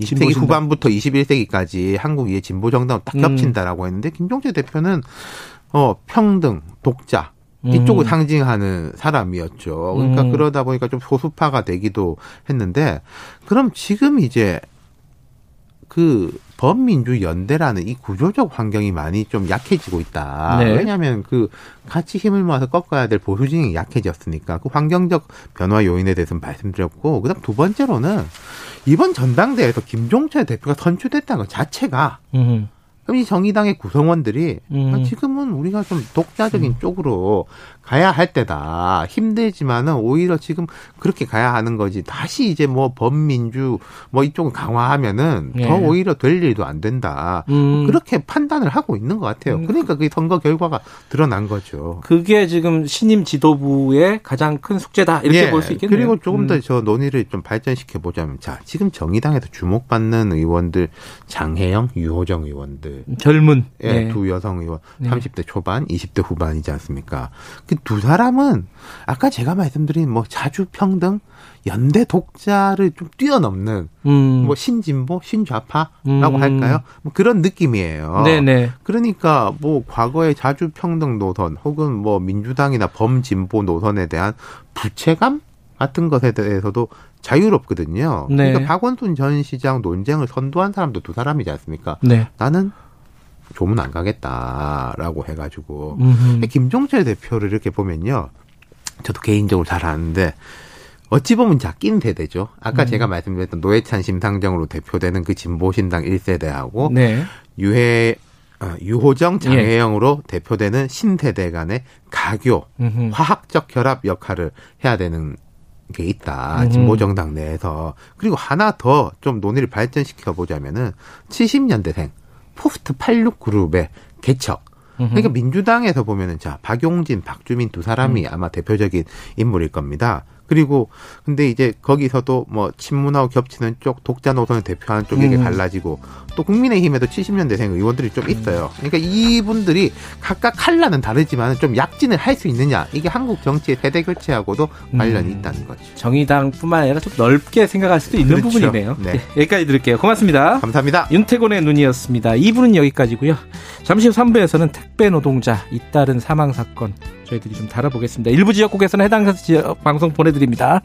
20세기 후반부터 21세기까지 한국 위에 진보 정당을 딱 음. 겹친다라고 음. 했는데 김종철 대표는 어 평등, 독자 이쪽을 음. 상징하는 사람이었죠. 그러니까 음. 그러다 보니까 좀 소수파가 되기도 했는데 그럼 지금 이제 그 범민주 연대라는 이 구조적 환경이 많이 좀 약해지고 있다. 네. 왜냐하면 그 같이 힘을 모아서 꺾어야 될 보수 진영이 약해졌으니까 그 환경적 변화 요인에 대해서 말씀드렸고 그다음 두 번째로는 이번 전당대회에서 김종철 대표가 선출됐다는 것 자체가 음. 그럼 이 정의당의 구성원들이 음. 아, 지금은 우리가 좀 독자적인 음. 쪽으로 가야 할 때다. 힘들지만은 오히려 지금 그렇게 가야 하는 거지. 다시 이제 뭐 범민주 뭐 이쪽을 강화하면은 예. 더 오히려 될 일도 안 된다. 음. 그렇게 판단을 하고 있는 것 같아요. 음. 그러니까 그 선거 결과가 드러난 거죠. 그게 지금 신임 지도부의 가장 큰 숙제다. 이렇게 예. 볼수 있겠네요. 그리고 조금 더저 음. 논의를 좀 발전시켜 보자면 자, 지금 정의당에서 주목받는 의원들 장혜영, 유호정 의원들 젊은 예, 네. 두 여성 의원 네. 30대 초반, 20대 후반이지 않습니까? 그두 사람은 아까 제가 말씀드린 뭐 자주 평등, 연대 독자를 좀 뛰어넘는 음. 뭐 신진보, 신좌파라고 음. 할까요? 뭐 그런 느낌이에요. 네네. 그러니까 뭐 과거의 자주 평등 노선 혹은 뭐 민주당이나 범진보 노선에 대한 부채감 같은 것에 대해서도 자유롭거든요. 네. 그러니까 박원순 전 시장 논쟁을 선도한 사람도 두 사람이지 않습니까? 네. 나는 조문 안 가겠다라고 해가지고 김종철 대표를 이렇게 보면요, 저도 개인적으로 잘 아는데 어찌 보면 작긴 세대죠. 아까 음. 제가 말씀드렸던 노회찬 심상정으로 대표되는 그 진보신당 1세대하고 네. 유해 어, 유호정 장혜영으로 예. 대표되는 신세대 간의 가교 음흠. 화학적 결합 역할을 해야 되는 게 있다. 음흠. 진보정당 내에서 그리고 하나 더 좀 논의를 발전시켜 보자면은 70년대생 포스트 86 그룹의 개척. 그러니까 민주당에서 보면은 자 박용진, 박주민 두 사람이 음. 아마 대표적인 인물일 겁니다. 그리고 근데 이제 거기서도 뭐 친문하고 겹치는 쪽 독자 노선을 대표하는 쪽에게 음. 갈라지고 또 국민의힘에도 70년대생 의원들이 좀 있어요. 그러니까 이분들이 각각 칼라는 다르지만 좀 약진을 할 수 있느냐 이게 한국 정치의 세대 교체하고도 관련이 음. 있다는 거죠. 정의당뿐만 아니라 좀 넓게 생각할 수도 있는 그렇죠. 부분이네요. 네. 네. 여기까지 드릴게요. 고맙습니다. 감사합니다. 윤태곤의 눈이었습니다. 2부는 여기까지고요. 잠시 후 3부에서는 택배 노동자 잇따른 사망 사건 저희들이 좀 다뤄보겠습니다. 일부 지역국에서는 해당 지역 방송 보내드립니다.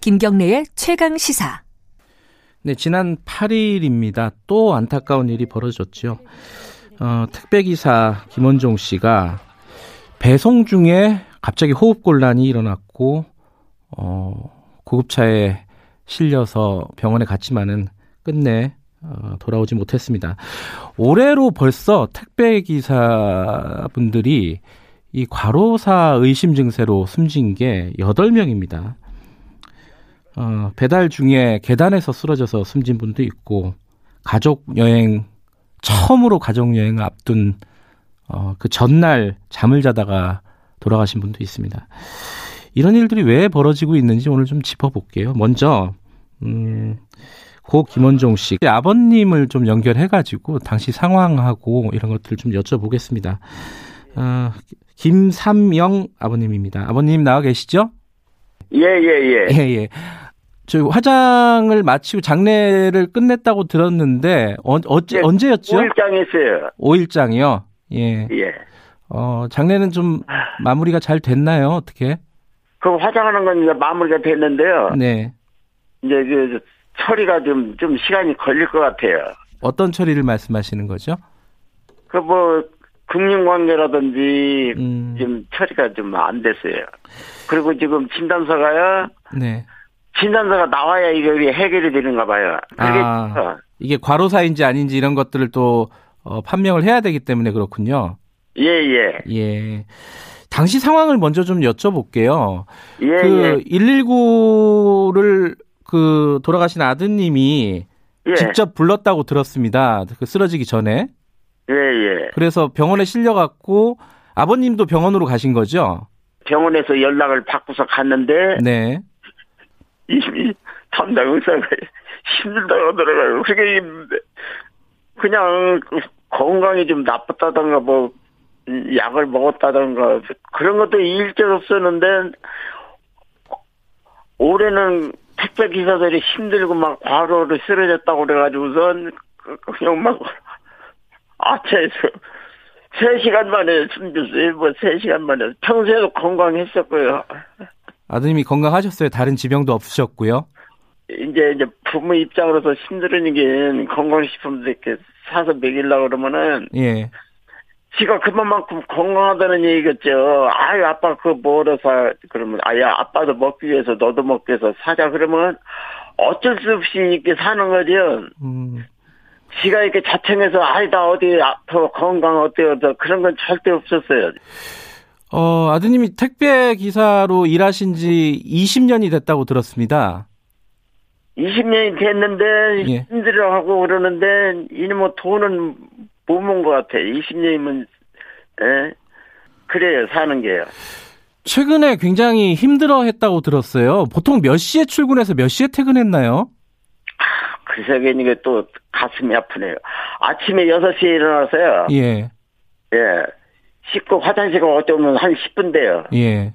김경래의 최강 시사. 네, 지난 8일입니다. 또 안타까운 일이 벌어졌죠. 어, 택배기사 김원종 씨가 배송 중에 갑자기 호흡 곤란이 일어났고, 어, 구급차에 실려서 병원에 갔지만은 끝내 어, 돌아오지 못했습니다. 올해로 벌써 택배 기사분들이 이 과로사 의심 증세로 숨진 게 8명입니다. 어, 배달 중에 계단에서 쓰러져서 숨진 분도 있고, 가족 여행 처음으로 가족 여행을 앞둔 어, 그 전날 잠을 자다가 돌아가신 분도 있습니다. 이런 일들이 왜 벌어지고 있는지 오늘 좀 짚어볼게요. 먼저 음, 고 김원종 씨 아버님을 좀 연결해가지고 당시 상황하고 이런 것들을 좀 여쭤보겠습니다. 어, 김삼영 아버님입니다. 아버님 나와 계시죠? 예, 예, 예. 예, 예. 저 화장을 마치고 장례를 끝냈다고 들었는데 어, 어째, 예, 언제였죠? 5일장 했어요. 5일장이요? 예. 예. 어, 장례는 좀 마무리가 잘 됐나요? 어떻게? 그 화장하는 건 이제 마무리가 됐는데요. 네. 이제 그 처리가 좀, 좀 시간이 걸릴 것 같아요. 어떤 처리를 말씀하시는 거죠? 그 뭐, 금융 관계라든지 음. 지금 처리가 좀 안 됐어요. 그리고 지금 진단서가요. 네. 진단서가 나와야 이게 해결이 되는가 봐요. 아, 이게 과로사인지 아닌지 이런 것들을 또 어, 판명을 해야 되기 때문에 그렇군요. 예, 예. 예. 당시 상황을 먼저 좀 여쭤볼게요. 예, 그 예. 119를 그 돌아가신 아드님이 예. 직접 불렀다고 들었습니다. 그 쓰러지기 전에. 예, 예. 그래서 병원에 실려 갔고 아버님도 병원으로 가신 거죠? 병원에서 연락을 받고서 갔는데 네. 이미 담당 의사가 힘들다고 하더라고요. 그게 그냥 건강이 좀 나빴다던가 뭐 약을 먹었다던가 그런 것도 일절 없었는데 올해는 택배 기사들이 힘들고 막 과로를 쓰러졌다고 그래가지고선 그냥 막 아차에서 3시간 만에 숨졌어요. 뭐 3시간 만에. 평소에도 건강했었고요. 아드님이 건강하셨어요? 다른 지병도 없으셨고요? 이제 이제 부모 입장으로서 힘들으니 건강식품도 이렇게 사서 먹이려고 그러면은 예. 지가 그만큼 건강하다는 얘기겠죠. 아유 아빠 그 뭐로 사 그러면 아야 아빠도 먹기 위해서 너도 먹기 위해서 사자 그러면 어쩔 수 없이 이렇게 사는 거죠. 음. 지가 이렇게 자청해서 아이 다 어디 더 건강 어때요 더 그런 건 절대 없었어요. 어 아드님이 택배 기사로 일하신 지 20년이 됐다고 들었습니다. 20년이 됐는데 예. 힘들어하고 그러는데 뭐 돈은 못 모은 것 같아. 20년이면 예? 그래요 사는 게요. 최근에 굉장히 힘들어 했다고 들었어요. 보통 몇 시에 출근해서 몇 시에 퇴근했나요? 아, 글쎄 괜히 또 가슴이 아프네요. 아침에 6시에 일어나서요. 예. 예. 씻고 화장실 가 어쩌면 한 10분 돼요. 예.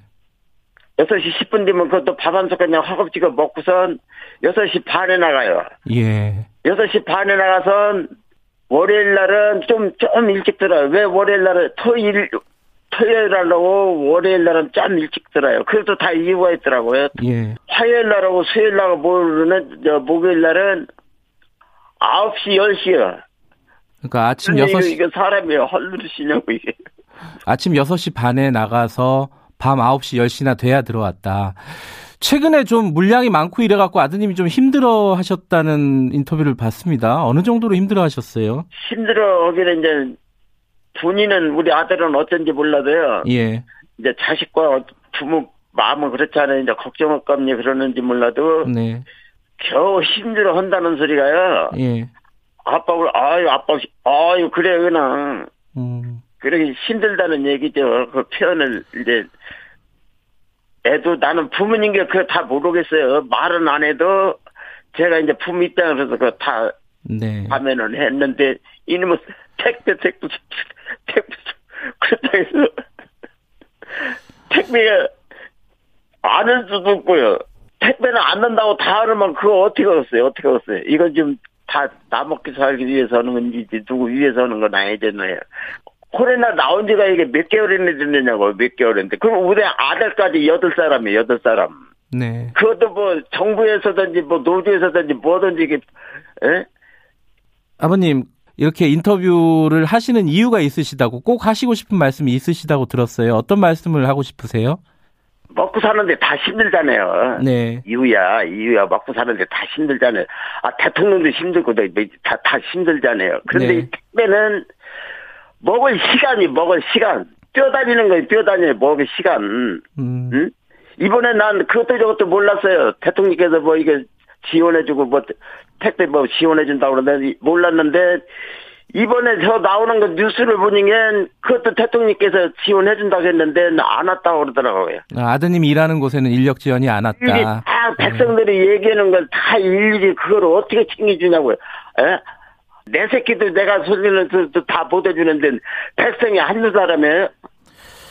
6시 10분 되면 그것도 밥 한 숟갈 그냥 허겁지겁 먹고선 6시 반에 나가요. 예. 6시 반에 나가선 월요일 날은 좀, 좀 일찍 들어요. 왜 월요일 날은 토요일, 토요일 날하고 월요일 날은 좀 일찍 들어요. 그래도 다 이유가 있더라고요. 예. 화요일 날하고 수요일 날하고 모르는, 저, 목요일 날은 9시, 10시요. 그러니까 아침 6시. 이게 사람이 헐르시냐고, 이게. 아침 6시 반에 나가서 밤 9시, 10시나 돼야 들어왔다. 최근에 좀 물량이 많고 이래갖고 아드님이 좀 힘들어 하셨다는 인터뷰를 봤습니다. 어느 정도로 힘들어 하셨어요? 힘들어 하기는 이제 본인은 우리 아들은 어쩐지 몰라도요. 예. 이제 자식과 부모 마음은 그렇잖아요. 이제 걱정할 겁니 그러는지 몰라도 네. 겨우 힘들어 한다는 소리가요. 예. 아빠 우 아유 아빠 아유 그래 그냥 음. 그렇게 힘들다는 얘기죠. 그 표현을 이제 애도 나는 부모님께 그거 다 모르겠어요. 말은 안 해도 제가 이제 부모 입장에 서 그거 다 네. 하면은 했는데 이놈은 택배 택배 택배 그렇다 해서 택배가 안 할 수도 없고요. 택배는 안 난다고 다 하면 그거 어떻게 얻었어요? 어떻게 얻었어요? 이건 지금 다 나먹기 살기 위해서 하는 건지 누구 위해서 하는 건 아니잖아요. 코로나 나온 지가 이게 몇 개월이나 됐느냐고 몇 개월인데 그럼 우리 아들까지 여덟 사람이에요 여덟 사람 네. 그것도 뭐 정부에서든지 뭐 노조에서든지 뭐든지 이게 에? 아버님 이렇게 인터뷰를 하시는 이유가 있으시다고 꼭 하시고 싶은 말씀이 있으시다고 들었어요. 어떤 말씀을 하고 싶으세요? 먹고 사는데 다 힘들잖아요. 네. 이유야, 이유야, 먹고 사는데 다 힘들잖아요. 아, 대통령도 힘들고, 다, 다 힘들잖아요. 그런데 네. 이 택배는 먹을 시간이 먹을 시간. 뛰어다니는 거예요, 뛰어다녀요, 먹을 시간. 음. 응? 이번에 난 그것도 저것도 몰랐어요. 대통령께서 뭐 이게 지원해주고 뭐 택배 뭐 지원해준다고 그러는데 몰랐는데 이번에 저 나오는 거 뉴스를 보니까 그것도 대통령께서 지원해준다고 했는데 안 왔다고 그러더라고요. 아, 아드님이 일하는 곳에는 인력 지원이 안 왔다. 다 백성들이 네. 얘기하는 걸 다 일일이 그걸 어떻게 챙겨주냐고요. 에? 내 새끼도 내가 소리를 다 보내주는데 백성이 한두 사람이에요.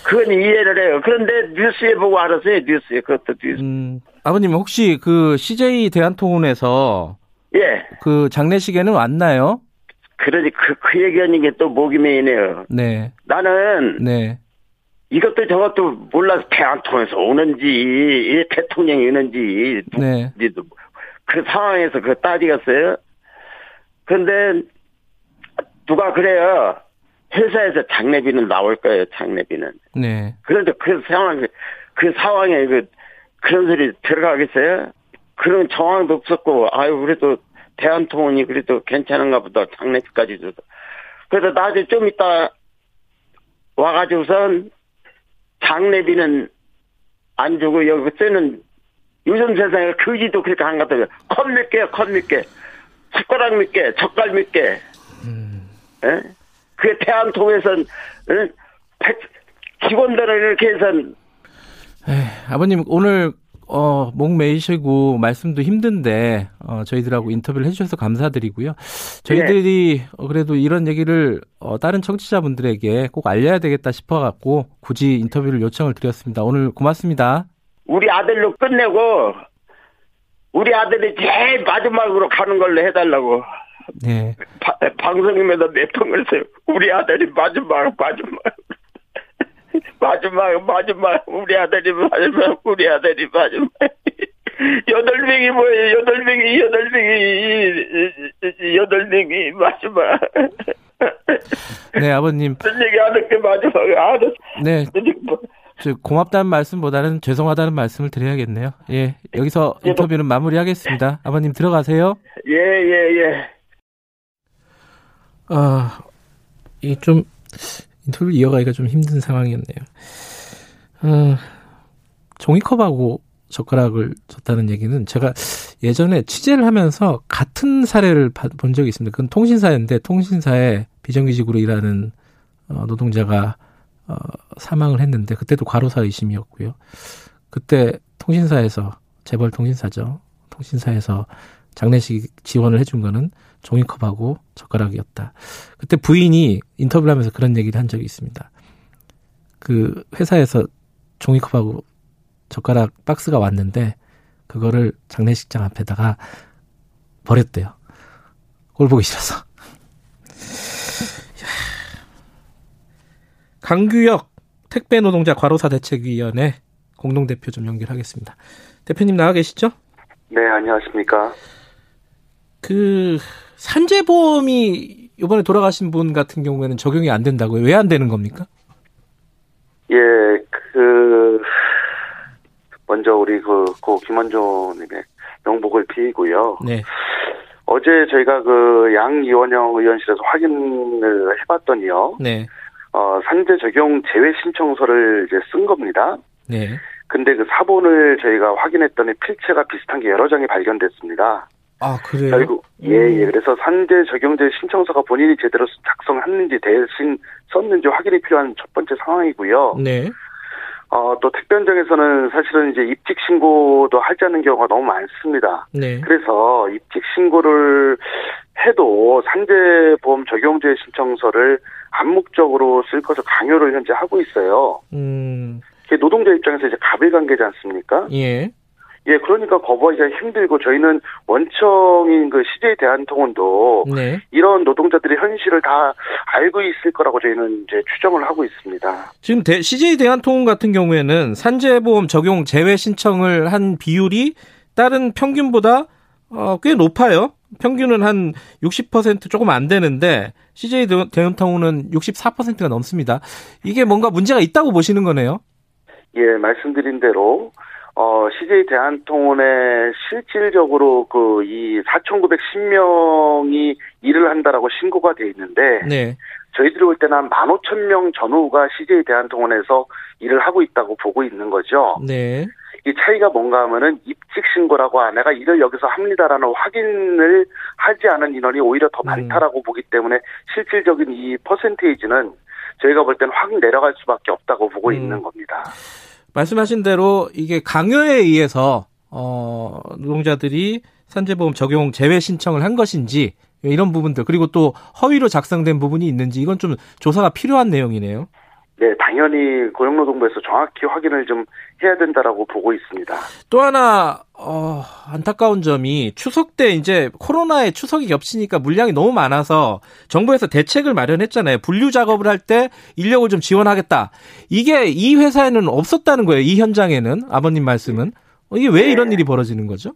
그건 이해를 해요. 그런데 뉴스에 보고 알았어요. 뉴스에 그것도 뉴스. 음, 아버님 혹시 그 CJ 대한통운에서 예. 그 장례식에는 왔나요? 그러지 그, 그 얘기하는 게 또 목이 메이네요. 네. 나는 네. 이것도 저것도 몰라서 대한통에서 오는지 대통령이 오는지 네. 그 상황에서 그 따지겠어요. 그런데 누가 그래요. 회사에서 장례비는 나올 거예요. 장례비는. 네. 그런데 그 상황 그 상황에 그 그런 소리 들어가겠어요? 그런 정황도 없었고 아유 그래도 대한통운이 그래도 괜찮은가 보다 장례비까지 줘서 그래서 나중에 좀 이따 와가지고선 장례비는 안 주고 여기 쓰는 요즘 세상에 거지도 그렇게 한 것 같아요. 컵몇 개, 컵몇 개, 숟가락 몇 개, 젓갈 몇 개. 음. 예? 그 대한통에선 직원들을 이렇게 해서 에이, 아버님 오늘 어, 목 메이시고 말씀도 힘든데 어, 저희들하고 인터뷰를 해주셔서 감사드리고요. 저희들이 네. 어, 그래도 이런 얘기를 어, 다른 청취자분들에게 꼭 알려야 되겠다 싶어갖고 굳이 인터뷰를 요청을 드렸습니다. 오늘 고맙습니다. 우리 아들로 끝내고 우리 아들이 제일 마지막으로 가는 걸로 해달라고. 네. 바, 방송임에도 몇 평을 써요. 우리 아들이 마지막 마지막. 마지막, 마지막, 우리 아들이 마지막, 우리 아들이 마지막. 여덟 명이 뭐예요? 여덟 명이, 여덟 명이, 여덟 명이 마지막. 네, 아버님. 얘기 게 마지막, 알았 네. 고맙다는 말씀보다는 죄송하다는 말씀을 드려야겠네요. 예, 여기서 예, 뭐. 인터뷰는 마무리하겠습니다. 아버님 들어가세요. 예, 예, 예. 아, 이 좀 인터뷰를 이어가기가 좀 힘든 상황이었네요. 어, 종이컵하고 젓가락을 줬다는 얘기는 제가 예전에 취재를 하면서 같은 사례를 본 적이 있습니다. 그건 통신사인데 통신사에 비정규직으로 일하는 어, 노동자가 어, 사망을 했는데 그때도 과로사 의심이었고요. 그때 통신사에서 재벌 통신사죠. 통신사에서 장례식 지원을 해준 거는 종이컵하고 젓가락이었다. 그때 부인이 인터뷰를 하면서 그런 얘기를 한 적이 있습니다. 그 회사에서 종이컵하고 젓가락 박스가 왔는데 그거를 장례식장 앞에다가 버렸대요. 꼴 보기 싫어서. 강규혁 택배 노동자 과로사 대책위원회 공동 대표 좀 연결하겠습니다. 대표님 나와 계시죠? 네, 안녕하십니까. 그 산재보험이 이번에 돌아가신 분 같은 경우에는 적용이 안 된다고요? 왜 안 되는 겁니까? 예, 그 먼저 우리 그, 고 김원조님의 명복을 비고요. 네. 어제 저희가 그 양 이원영 의원실에서 확인을 해봤더니요. 네. 어, 산재 적용 제외 신청서를 이제 쓴 겁니다. 네. 근데 그 사본을 저희가 확인했더니 필체가 비슷한 게 여러 장이 발견됐습니다. 아, 그래요? 결국, 예, 예. 그래서 산재 적용제 신청서가 본인이 제대로 작성했는지 대신 썼는지 확인이 필요한 첫 번째 상황이고요. 네. 어, 또 택배 현장에서는 사실은 이제 입직 신고도 하지 않는 경우가 너무 많습니다. 네. 그래서 입직 신고를 해도 산재보험 적용제 신청서를 암묵적으로 쓸 것을 강요를 현재 하고 있어요. 음. 노동자 입장에서 이제 가불관계지 않습니까? 예. 예, 그러니까 거부하기가 힘들고 저희는 원청인 그 CJ 대한통운도 네. 이런 노동자들의 현실을 다 알고 있을 거라고 저희는 이제 추정을 하고 있습니다. 지금 대, CJ 대한통운 같은 경우에는 산재보험 적용 제외 신청을 한 비율이 다른 평균보다 어, 꽤 높아요. 평균은 한 60% 조금 안 되는데 CJ 대한통운은 64%가 넘습니다. 이게 뭔가 문제가 있다고 보시는 거네요. 예, 말씀드린 대로 어, CJ 대한통운에 실질적으로 그 이 4,910명이 일을 한다라고 신고가 돼 있는데 네. 저희들이 볼 때는 한 15,000명 전후가 CJ 대한통운에서 일을 하고 있다고 보고 있는 거죠. 네. 이 차이가 뭔가 하면은 입직 신고라고 아 내가 일을 여기서 합니다라는 확인을 하지 않은 인원이 오히려 더 많다라고 음. 보기 때문에 실질적인 이 퍼센테이지는 저희가 볼 때는 확 내려갈 수밖에 없다고 보고 음. 있는 겁니다. 말씀하신 대로 이게 강요에 의해서 어 노동자들이 산재보험 적용 제외 신청을 한 것인지 이런 부분들 그리고 또 허위로 작성된 부분이 있는지 이건 좀 조사가 필요한 내용이네요. 네, 당연히 고용노동부에서 정확히 확인을 좀 해야 된다라고 보고 있습니다. 또 하나 어, 안타까운 점이 추석 때 이제 코로나에 추석이 겹치니까 물량이 너무 많아서 정부에서 대책을 마련했잖아요. 분류 작업을 할 때 인력을 좀 지원하겠다. 이게 이 회사에는 없었다는 거예요. 이 현장에는 아버님 말씀은 이게 왜 네. 이런 일이 벌어지는 거죠?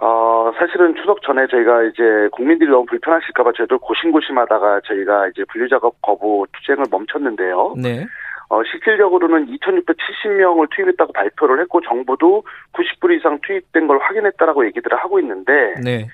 어, 사실은 추석 전에 저희가 이제 국민들이 너무 불편하실까봐 저희도 고심고심하다가 저희가 이제 분류작업 거부 투쟁을 멈췄는데요. 네. 어, 실질적으로는 2,670명을 투입했다고 발표를 했고 정부도 90불 이상 투입된 걸 확인했다라고 얘기들을 하고 있는데 네.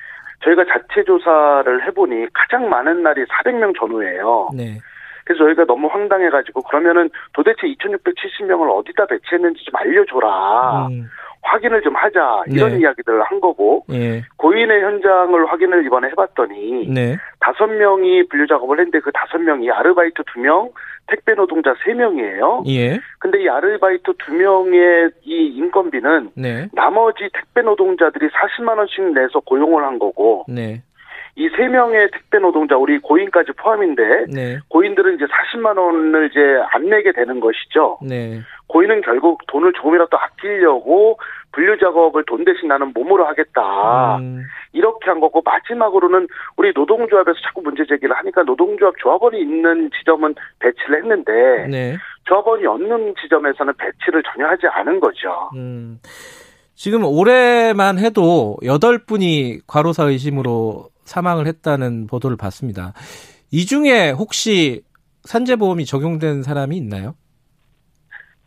저희가 자체 조사를 해보니 가장 많은 날이 400명 전후예요. 네. 그래서 저희가 너무 황당해가지고 그러면은 도대체 2,670명을 어디다 배치했는지 좀 알려줘라. 음. 확인을 좀 하자 이런 네. 이야기들을 한 거고 네. 고인의 현장을 확인을 이번에 해봤더니 네. 다섯 명이 분류 작업을 했는데 그 다섯 명이 아르바이트 두 명, 택배 노동자 세 명이에요. 예. 근데 이 아르바이트 두 명의 이 인건비는 네. 나머지 택배 노동자들이 40만 원씩 내서 고용을 한 거고 네. 이 세 명의 택배 노동자 우리 고인까지 포함인데 네. 고인들은 이제 40만 원을 이제 안 내게 되는 것이죠. 네. 고인은 결국 돈을 조금이라도 아끼려고 분류 작업을 돈 대신 나는 몸으로 하겠다. 음. 이렇게 한 거고 마지막으로는 우리 노동조합에서 자꾸 문제 제기를 하니까 노동조합 조합원이 있는 지점은 배치를 했는데 네. 조합원이 없는 지점에서는 배치를 전혀 하지 않은 거죠. 음. 지금 올해만 해도 8분이 과로사 의심으로 사망을 했다는 보도를 봤습니다. 이 중에 혹시 산재보험이 적용된 사람이 있나요?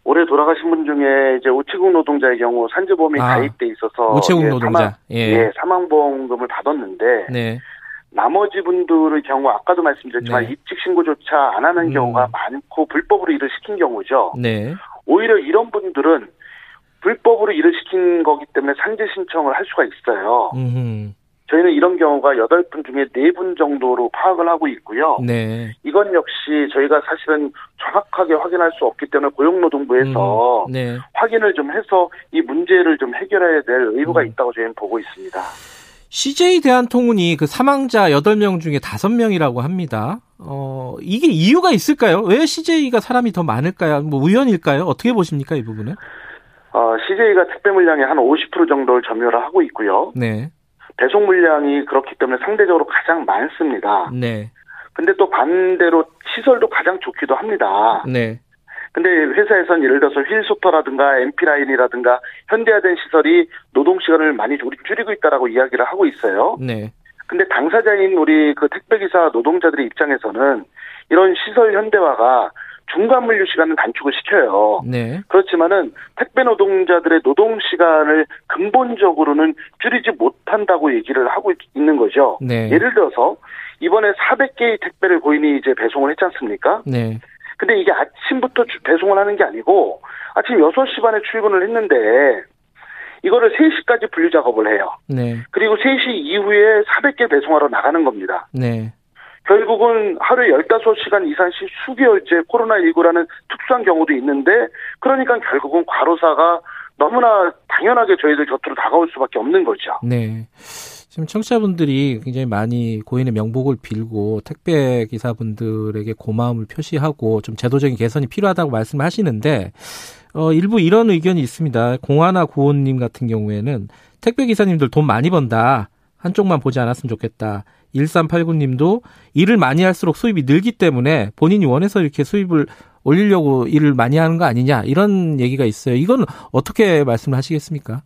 올해 돌아가신 분 중에 이제 우체국 노동자의 경우 산재보험이 아, 가입돼 있어서 우체국 예, 노동자 사망, 예. 예, 사망보험금을 받았는데 네. 나머지 분들의 경우 아까도 말씀드렸지만 네. 입직 신고조차 안 하는 음. 경우가 많고 불법으로 일을 시킨 경우죠. 네. 오히려 이런 분들은 불법으로 일을 시킨 거기 때문에 산재 신청을 할 수가 있어요. 음흠. 저희는 이런 경우가 8분 중에 4분 정도로 파악을 하고 있고요. 네. 이건 역시 저희가 사실은 정확하게 확인할 수 없기 때문에 고용노동부에서 음, 네. 확인을 좀 해서 이 문제를 좀 해결해야 될 의무가 음. 있다고 저희는 보고 있습니다. CJ 대한통운이 그 사망자 8명 중에 5명이라고 합니다. 어, 이게 이유가 있을까요? 왜 CJ가 사람이 더 많을까요? 뭐 우연일까요? 어떻게 보십니까, 이 부분은? 어, CJ가 택배 물량의 한 50% 정도를 점유를 하고 있고요. 네. 배송 물량이 그렇기 때문에 상대적으로 가장 많습니다. 네. 근데 또 반대로 시설도 가장 좋기도 합니다. 네. 근데 회사에선 예를 들어서 휠소터라든가 MP라인이라든가 현대화된 시설이 노동 시간을 많이 줄이고 있다라고 이야기를 하고 있어요. 네. 근데 당사자인 우리 그 택배기사 노동자들의 입장에서는 이런 시설 현대화가 중간 물류 시간을 단축을 시켜요. 네. 그렇지만은 택배 노동자들의 노동 시간을 근본적으로는 줄이지 못한다고 얘기를 하고 있는 거죠. 네. 예를 들어서 이번에 400개의 택배를 고인이 이제 배송을 했지 않습니까? 네. 근데 이게 아침부터 배송을 하는 게 아니고 아침 6시 반에 출근을 했는데 이거를 3시까지 분류 작업을 해요. 네. 그리고 3시 이후에 400개 배송하러 나가는 겁니다. 네. 결국은 하루에 15시간 이상씩 수개월째 코로나19라는 특수한 경우도 있는데 그러니까 결국은 과로사가 너무나 당연하게 저희들 곁으로 다가올 수밖에 없는 거죠. 네. 지금 청취자분들이 굉장히 많이 고인의 명복을 빌고 택배 기사분들에게 고마움을 표시하고 좀 제도적인 개선이 필요하다고 말씀하시는데 어, 일부 이런 의견이 있습니다. 공하나 구원님 같은 경우에는 택배 기사님들 돈 많이 번다. 한쪽만 보지 않았으면 좋겠다. 1389님도 일을 많이 할수록 수입이 늘기 때문에 본인이 원해서 이렇게 수입을 올리려고 일을 많이 하는 거 아니냐 이런 얘기가 있어요. 이건 어떻게 말씀을 하시겠습니까?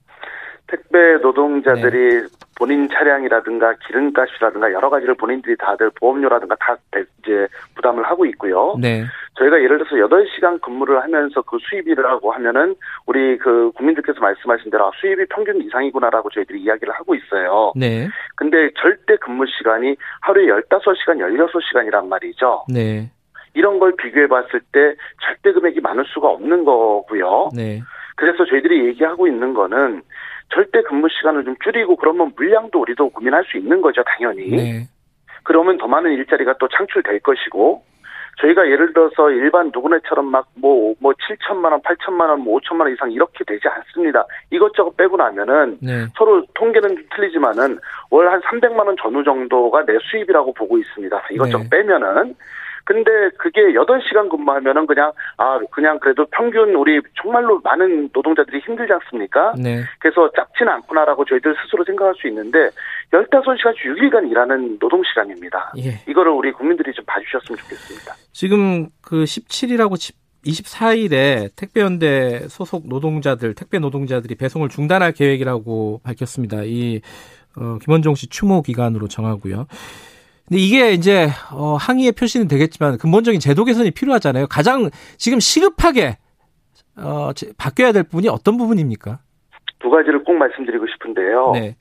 택배 노동자들이 네. 본인 차량이라든가 기름값이라든가 여러 가지를 본인들이 다들 보험료라든가 다 이제 부담을 하고 있고요. 네. 저희가 예를 들어서 8시간 근무를 하면서 그 수입이라고 하면은 우리 그 국민들께서 말씀하신 대로 아, 수입이 평균 이상이구나라고 저희들이 이야기를 하고 있어요. 네. 근데 절대 근무 시간이 하루에 15시간, 16시간이란 말이죠. 네. 이런 걸 비교해 봤을 때 절대 금액이 많을 수가 없는 거고요. 네. 그래서 저희들이 얘기하고 있는 거는 절대 근무 시간을 좀 줄이고 그러면 물량도 우리도 고민할 수 있는 거죠, 당연히. 네. 그러면 더 많은 일자리가 또 창출될 것이고 저희가 예를 들어서 일반 누구네처럼 막 뭐, 뭐 7천만 원, 8천만 원, 뭐 5천만 원 이상 이렇게 되지 않습니다. 이것저것 빼고 나면은 네. 서로 통계는 좀 틀리지만은 월 한 300만 원 전후 정도가 내 수입이라고 보고 있습니다. 이것저것 네. 빼면은 근데 그게 8시간 근무하면은 그냥, 아, 그냥 그래도 평균 우리 정말로 많은 노동자들이 힘들지 않습니까? 네. 그래서 작지는 않구나라고 저희들 스스로 생각할 수 있는데, 15시간 6일간 일하는 노동시간입니다. 예. 이거를 우리 국민들이 좀 봐주셨으면 좋겠습니다. 지금 그 17일하고 24일에 택배연대 소속 노동자들, 택배 노동자들이 배송을 중단할 계획이라고 밝혔습니다. 이, 어, 김원종 씨 추모 기간으로 정하고요. 근데 이게 이제 어, 항의의 표시는 되겠지만 근본적인 제도 개선이 필요하잖아요. 가장 지금 시급하게 어, 바뀌어야 될 부분이 어떤 부분입니까? 두 가지를 꼭 말씀드리고 싶은데요. 네.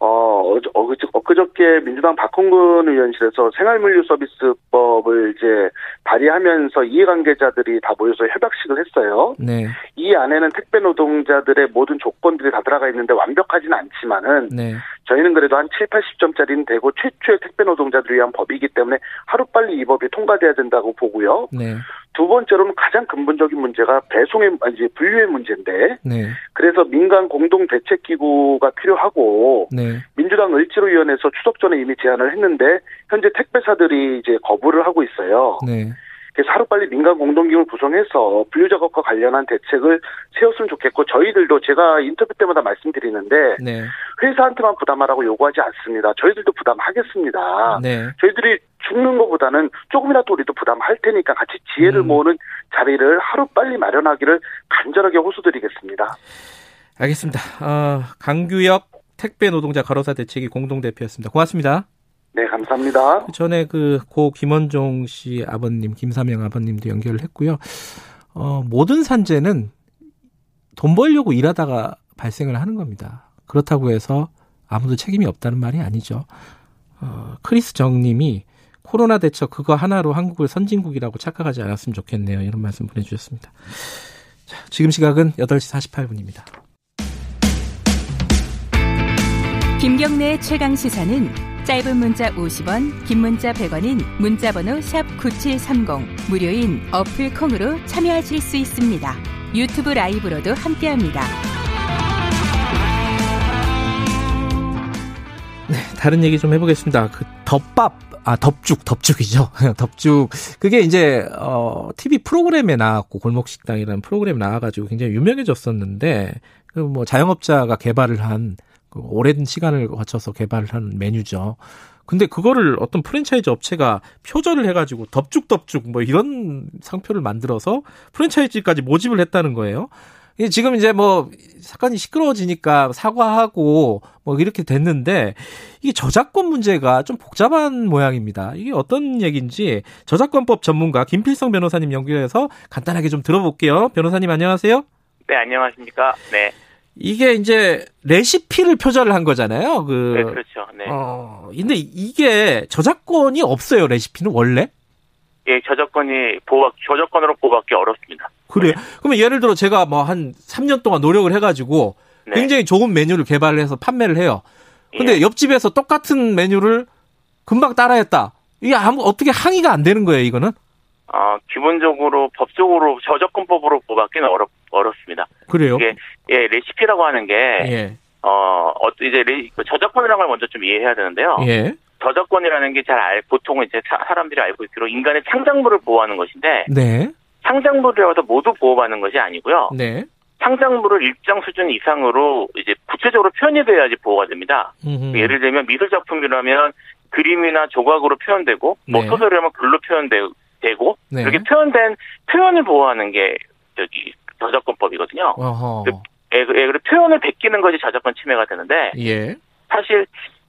어, 어그저, 엊그저께 민주당 박홍근 의원실에서 생활물류 서비스법을 이제 발의하면서 이해관계자들이 다 모여서 협약식을 했어요. 네. 이 안에는 택배 노동자들의 모든 조건들이 다 들어가 있는데 완벽하지는 않지만은 네. 저희는 그래도 한 7, 80점짜리는 되고 최초의 택배 노동자들을 위한 법이기 때문에 하루빨리 이 법이 통과돼야 된다고 보고요. 네. 두 번째로는 가장 근본적인 문제가 배송의 이제 분류의 문제인데 네. 그래서 민간 공동 대책 기구가 필요하고 네. 민주당 을지로위원회에서 추석 전에 이미 제안을 했는데 현재 택배사들이 이제 거부를 하고 있어요. 네. 그래서 하루빨리 민간 공동기구를 구성해서 분류 작업과 관련한 대책을 세웠으면 좋겠고 저희들도 제가 인터뷰 때마다 말씀드리는데 네. 회사한테만 부담하라고 요구하지 않습니다. 저희들도 부담하겠습니다. 네. 저희들이 죽는 것보다는 조금이라도 우리도 부담할 테니까 같이 지혜를 음. 모으는 자리를 하루 빨리 마련하기를 간절하게 호소드리겠습니다. 알겠습니다. 어, 강규혁 택배 노동자 가로사 대책위 공동대표였습니다. 고맙습니다. 네, 감사합니다. 그 전에 그 고 김원종 씨 아버님, 김사명 아버님도 연결을 했고요. 어, 모든 산재는 돈 벌려고 일하다가 발생을 하는 겁니다. 그렇다고 해서 아무도 책임이 없다는 말이 아니죠. 어, 크리스 정님이 코로나 대처 그거 하나로 한국을 선진국이라고 착각하지 않았으면 좋겠네요. 이런 말씀 보내주셨습니다. 자, 지금 시각은 8시 48분입니다. 김경래 최강 시사는 짧은 문자 50원, 긴 문자 100원인 문자번호 샵 9730 무료인 어플 콩으로 참여하실 수 있습니다. 유튜브 라이브로도 함께합니다. 네, 다른 얘기 좀 해보겠습니다. 그 덮밥 아 덮죽 덮죽이죠 덮죽 그게 이제 어 TV 프로그램에 나왔고 골목 식당이라는 프로그램에 나와가지고 굉장히 유명해졌었는데 그 뭐 자영업자가 개발을 한 그 오랜 시간을 거쳐서 개발을 한 메뉴죠. 근데 그거를 어떤 프랜차이즈 업체가 표절을 해가지고 덮죽덮죽 뭐 이런 상표를 만들어서 프랜차이즈까지 모집을 했다는 거예요. 지금 이제 뭐 사건이 시끄러워지니까 사과하고 뭐 이렇게 됐는데 이게 저작권 문제가 좀 복잡한 모양입니다. 이게 어떤 얘기인지 저작권법 전문가 김필성 변호사님 연결해서 간단하게 좀 들어볼게요. 변호사님 안녕하세요. 네, 안녕하십니까. 네. 이게 이제 레시피를 표절을 한 거잖아요. 그 네, 그렇죠. 네. 어, 근데 이게 저작권이 없어요. 레시피는 원래? 예, 저작권이 보호 저작권으로 보호받기 어렵습니다. 그래요? 네. 그러면 예를 들어 제가 뭐 한 3년 동안 노력을 해가지고 네. 굉장히 좋은 메뉴를 개발을 해서 판매를 해요. 근데 예. 옆집에서 똑같은 메뉴를 금방 따라했다. 이게 아무 어떻게 항의가 안 되는 거예요, 이거는? 어, 기본적으로 법적으로 저작권법으로 보호받기는 어렵 어렵습니다. 그래요? 이게 예 레시피라고 하는 게 예. 어, 어 이제 레, 그 저작권이라는 걸 먼저 좀 이해해야 되는데요. 예. 저작권이라는 게잘 알, 보통은 이제 사, 람들이 알고 있기로 인간의 창작물을 보호하는 것인데. 네. 창작물이라고 해 모두 보호받는 것이 아니고요. 네. 창작물을 일정 수준 이상으로 이제 구체적으로 표현이 돼야지 보호가 됩니다. 음흠. 예를 들면 미술 작품이라면 그림이나 조각으로 표현되고 뭐 네. 뭐 소설이라면 글로 표현되고 네. 그렇게 표현된 표현을 보호하는 게 저기 저작권법이거든요. 그, 예, 그, 예, 표현을 베끼는 것이 저작권 침해가 되는데 예. 사실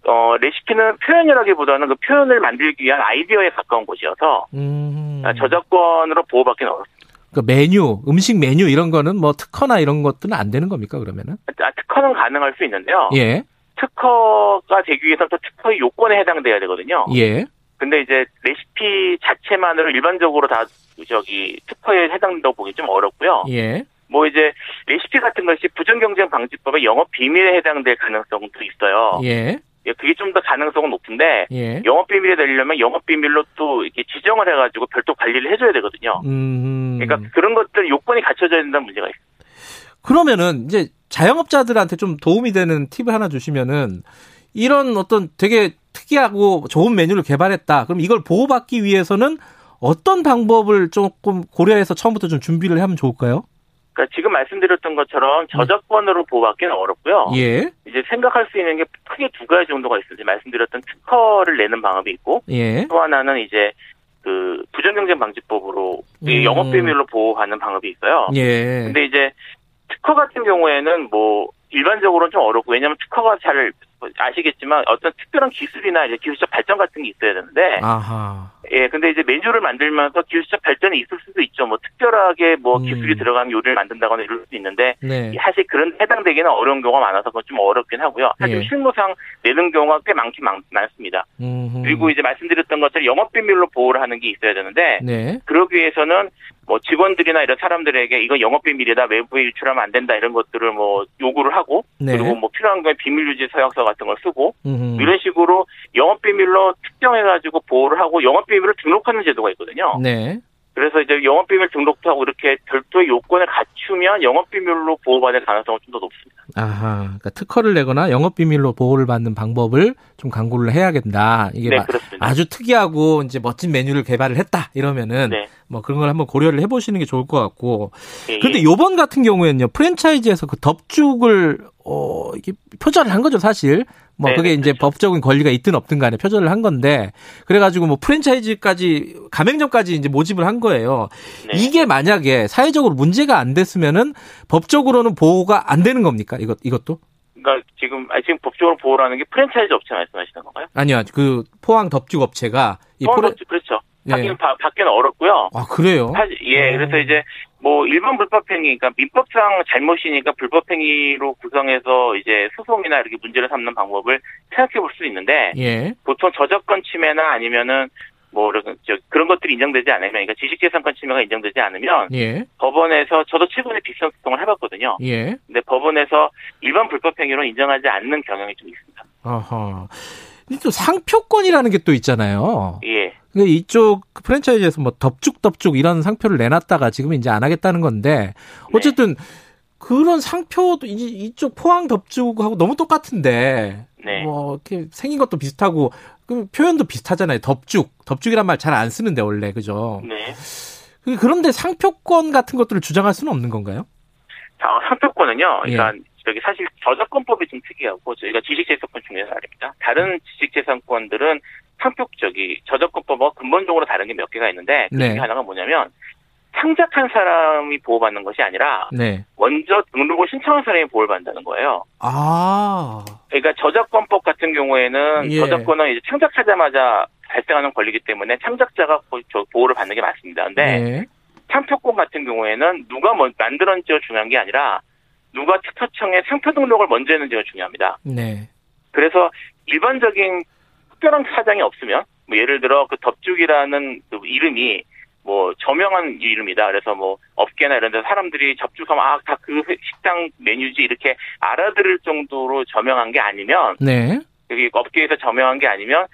어, 레시피는 표현이라기보다는 그 표현을 만들기 위한 아이디어에 가까운 곳이어서 음. 저작권으로 보호받기는 어렵습니다. 그 메뉴, 음식 메뉴 이런 거는 뭐 특허나 이런 것들은 안 되는 겁니까 그러면은? 아, 특허는 가능할 수 있는데요. 예. 특허가 되기 위해서는 또 특허의 요건에 해당돼야 되거든요. 예. 근데 이제 레시피 자체만으로 일반적으로 다 저기 특허에 해당된다고 보기 좀 어렵고요. 예. 뭐 이제 레시피 같은 것이 부정 경쟁 방지법의 영업 비밀에 해당될 가능성도 있어요. 예. 예, 그게 좀 더 가능성은 높은데 예. 영업 비밀이 되려면 영업 비밀로 또 이렇게 지정을 해가지고 별도 관리를 해줘야 되거든요. 음. 그러니까 그런 것들 요건이 갖춰져야 된다는 문제가 있어요. 그러면은 이제 자영업자들한테 좀 도움이 되는 팁을 하나 주시면은 이런 어떤 되게 특이하고 좋은 메뉴를 개발했다. 그럼 이걸 보호받기 위해서는 어떤 방법을 조금 고려해서 처음부터 좀 준비를 하면 좋을까요? 그러니까 지금 말씀드렸던 것처럼 저작권으로 보호받기는 어렵고요. 예. 이제 생각할 수 있는 게 크게 두 가지 정도가 있어요. 말씀드렸던 특허를 내는 방법이 있고 예. 또 하나는 이제 그 부정경쟁 방지법으로 음. 영업 비밀로 보호하는 방법이 있어요. 예. 근데 이제 특허 같은 경우에는 뭐 일반적으로는 좀 어렵고 왜냐하면 특허가 잘 아시겠지만 어떤 특별한 기술이나 이제 기술적 발전 같은 게 있어야 되는데 아하. 예 근데 이제 메뉴를 만들면서 기술적 발전이 있을 수도 있죠 뭐 특별하게 뭐 음. 기술이 들어간 요리를 만든다거나 이럴 수도 있는데 네. 사실 그런 해당되기는 어려운 경우가 많아서 그건 좀 어렵긴 하고요 사실 예. 실무상 내는 경우가 꽤 많긴 많, 습니다 그리고 이제 말씀드렸던 것처럼 영업 비밀로 보호를 하는 게 있어야 되는데 네. 그러기 위해서는 뭐 직원들이나 이런 사람들에게 이거 영업 비밀이다 외부에 유출하면 안 된다 이런 것들을 뭐 요구를 하고 네. 그리고 뭐 필요한 거에 비밀 유지 서약서 같은 걸 쓰고 음흠. 이런 식으로 영업 비밀로 특정해 가지고 보호를 하고 영업 비밀을 등록하는 제도가 있거든요. 네. 그래서 이제 영업비밀 등록도 하고 이렇게 별도의 요건을 갖추면 영업비밀로 보호받을 가능성은 좀 더 높습니다. 아하, 그러니까 특허를 내거나 영업 비밀로 보호를 받는 방법을 좀 강구를 해야겠다. 이게 네, 아주 특이하고 이제 멋진 메뉴를 개발을 했다 이러면은 네. 뭐 그런 걸 한번 고려를 해보시는 게 좋을 것 같고. 예, 그런데 예. 요번 같은 경우에는요 프랜차이즈에서 그 덮죽을 어 이게 표절을 한 거죠 사실. 뭐 네, 그게 네, 이제 그렇죠. 법적인 권리가 있든 없든 간에 표절을 한 건데 그래가지고 뭐 프랜차이즈까지 가맹점까지 이제 모집을 한 거예요. 네. 이게 만약에 사회적으로 문제가 안 됐으면은 법적으로는 보호가 안 되는 겁니까? 이것 이것도? 그러니까 지금 아 지금 법적으로 보호라는 게 프랜차이즈 업체 말씀하시는 건가요? 아니요, 그 포항 덮죽 업체가 이 포항 덮죽 그렇죠. 예. 받기는 어렵고요. 아 그래요? 사실, 예, 오. 그래서 이제 뭐 일반 불법행위, 그러니까 민법상 잘못이니까 불법행위로 구성해서 이제 소송이나 이렇게 문제를 삼는 방법을 생각해 볼 수 있는데 예. 보통 저작권 침해나 아니면은 뭐 저, 그런 것들이 인정되지 않으면, 그러니까 지식재산권 침해가 인정되지 않으면 예. 법원에서 저도 최근에 비슷한 소송을 해봤거든요. 예. 근데 법원에서 일반 불법 행위로 인정하지 않는 경향이 좀 있습니다. 아하. 또 상표권이라는 게 또 있잖아요. 예. 이쪽 프랜차이즈에서 뭐 덥죽덥죽 이런 상표를 내놨다가 지금 이제 안 하겠다는 건데 어쨌든 네. 그런 상표도 이쪽 포항 덥죽하고 너무 똑같은데 네. 뭐 이렇게 생긴 것도 비슷하고 그 표현도 비슷하잖아요. 덥죽 덥죽이란 말 잘 안 쓰는데 원래 그죠? 네. 그런데 상표권 같은 것들을 주장할 수는 없는 건가요? 자, 상표권은요. 그러니까 예. 저기 사실 저작권법이 좀 특이하고 저희가 지식재산권 중에서 아닙니다. 다른 지식재산권들은 상표적이 저작권법과 근본적으로 다른 게 몇 개가 있는데 그 중에 네. 하나가 뭐냐면 창작한 사람이 보호받는 것이 아니라 네. 먼저 등록을 신청한 사람이 보호를 받는다는 거예요. 아. 그러니까 저작권법 같은 경우에는 예. 저작권은 이제 창작하자마자 발생하는 권리이기 때문에 창작자가 보호를 받는 게 맞습니다. 근데 네. 상표권 같은 경우에는 누가 뭐 만들었는지가 중요한 게 아니라 누가 특허청에 상표 등록을 먼저 했는지가 중요합니다. 네. 그래서 일반적인 특별한 사장이 없으면 뭐 예를 들어 그 덥죽이라는 그 이름이 뭐 저명한 이름이다. 그래서 뭐 업계나 이런 데 사람들이 접촉하면 아다 그 식당 메뉴지 이렇게 알아들을 정도로 저명한 게 아니면 네. 여기 업계에서 저명한 게 아니면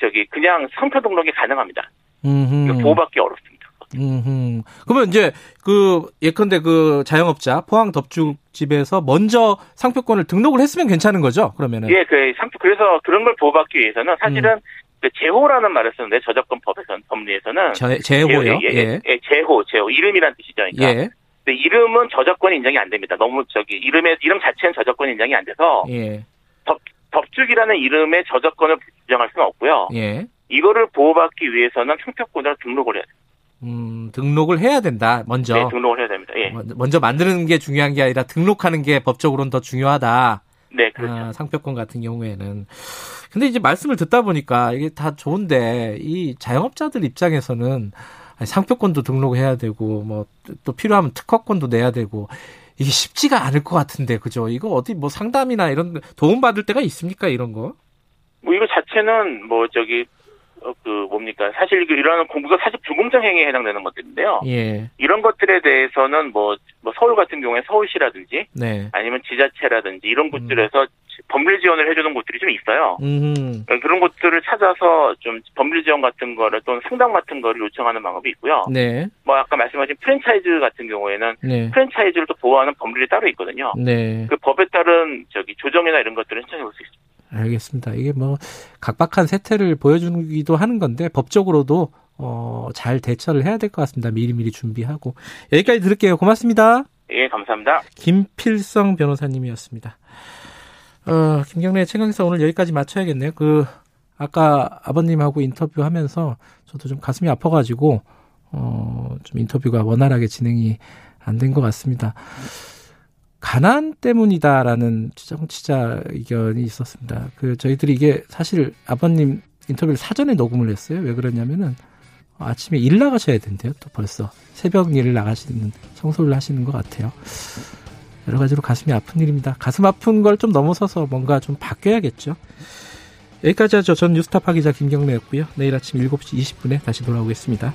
저기 그냥 상표 등록이 가능합니다. 보호받기 어렵습니다. 음. 그러면 이제 그 예컨대 그 자영업자 포항 덮죽집에서 먼저 상표권을 등록을 했으면 괜찮은 거죠? 그러면은 예, 그 상표 그래서 그런 걸 보호받기 위해서는 사실은 음. 그 제호라는 말을 쓰는데 저작권 법에서는 법리에서는 제, 제호요? 예, 예, 예, 제호, 제호 이름이란 뜻이죠. 그러니까. 예. 근데 이름은 저작권 인정이 안 됩니다. 너무 저기 이름의 이름 자체는 저작권 인정이 안 돼서 예. 덮 덮죽이라는 이름의 저작권을 부정할 수는 없고요. 예. 이거를 보호받기 위해서는 상표권을 등록을 해야 돼요. 음, 등록을 해야 된다. 먼저. 네, 등록을 해야 됩니다. 예. 먼저 만드는 게 중요한 게 아니라 등록하는 게 법적으로는 더 중요하다. 네, 그렇죠. 아, 상표권 같은 경우에는. 근데 이제 말씀을 듣다 보니까 이게 다 좋은데 이 자영업자들 입장에서는 상표권도 등록해야 되고 뭐 또 필요하면 특허권도 내야 되고 이게 쉽지가 않을 것 같은데 그죠? 이거 어디 뭐 상담이나 이런 도움 받을 때가 있습니까 이런 거? 뭐 이거 자체는 뭐 저기 어, 그 뭡니까 사실 이런 공부가 사실 불공정 행위에 해당되는 것들인데요. 예. 이런 것들에 대해서는 뭐, 뭐 서울 같은 경우에 서울시라든지 네. 아니면 지자체라든지 이런 곳들에서 음. 법률 지원을 해주는 곳들이 좀 있어요. 음. 그런 곳들을 찾아서 좀 법률 지원 같은 거를 또는 상담 같은 거를 요청하는 방법이 있고요. 네. 뭐 아까 말씀하신 프랜차이즈 같은 경우에는 네. 프랜차이즈를 또 보호하는 법률이 따로 있거든요. 네. 그 법에 따른 저기 조정이나 이런 것들을 신청해 볼 수 있습니다. 알겠습니다. 이게 뭐 각박한 세태를 보여주기도 하는 건데 법적으로도 어, 잘 대처를 해야 될 것 같습니다. 미리미리 준비하고 여기까지 들을게요. 고맙습니다. 예, 감사합니다. 김필성 변호사님이었습니다. 어, 김경래 최강사 오늘 여기까지 마쳐야겠네요. 그 아까 아버님하고 인터뷰하면서 저도 좀 가슴이 아파가지고 어, 좀 인터뷰가 원활하게 진행이 안 된 것 같습니다. 가난 때문이다라는 정치자 의견이 있었습니다. 그 저희들이 이게 사실 아버님 인터뷰를 사전에 녹음을 했어요. 왜 그러냐면은 아침에 일 나가셔야 된대요. 또 벌써 새벽 일을 나가시는 청소를 하시는 것 같아요. 여러 가지로 가슴이 아픈 일입니다. 가슴 아픈 걸 좀 넘어서서 뭔가 좀 바뀌어야겠죠. 여기까지 하죠. 전 뉴스타파 기자 김경래였고요. 내일 아침 7시 20분에 다시 돌아오겠습니다.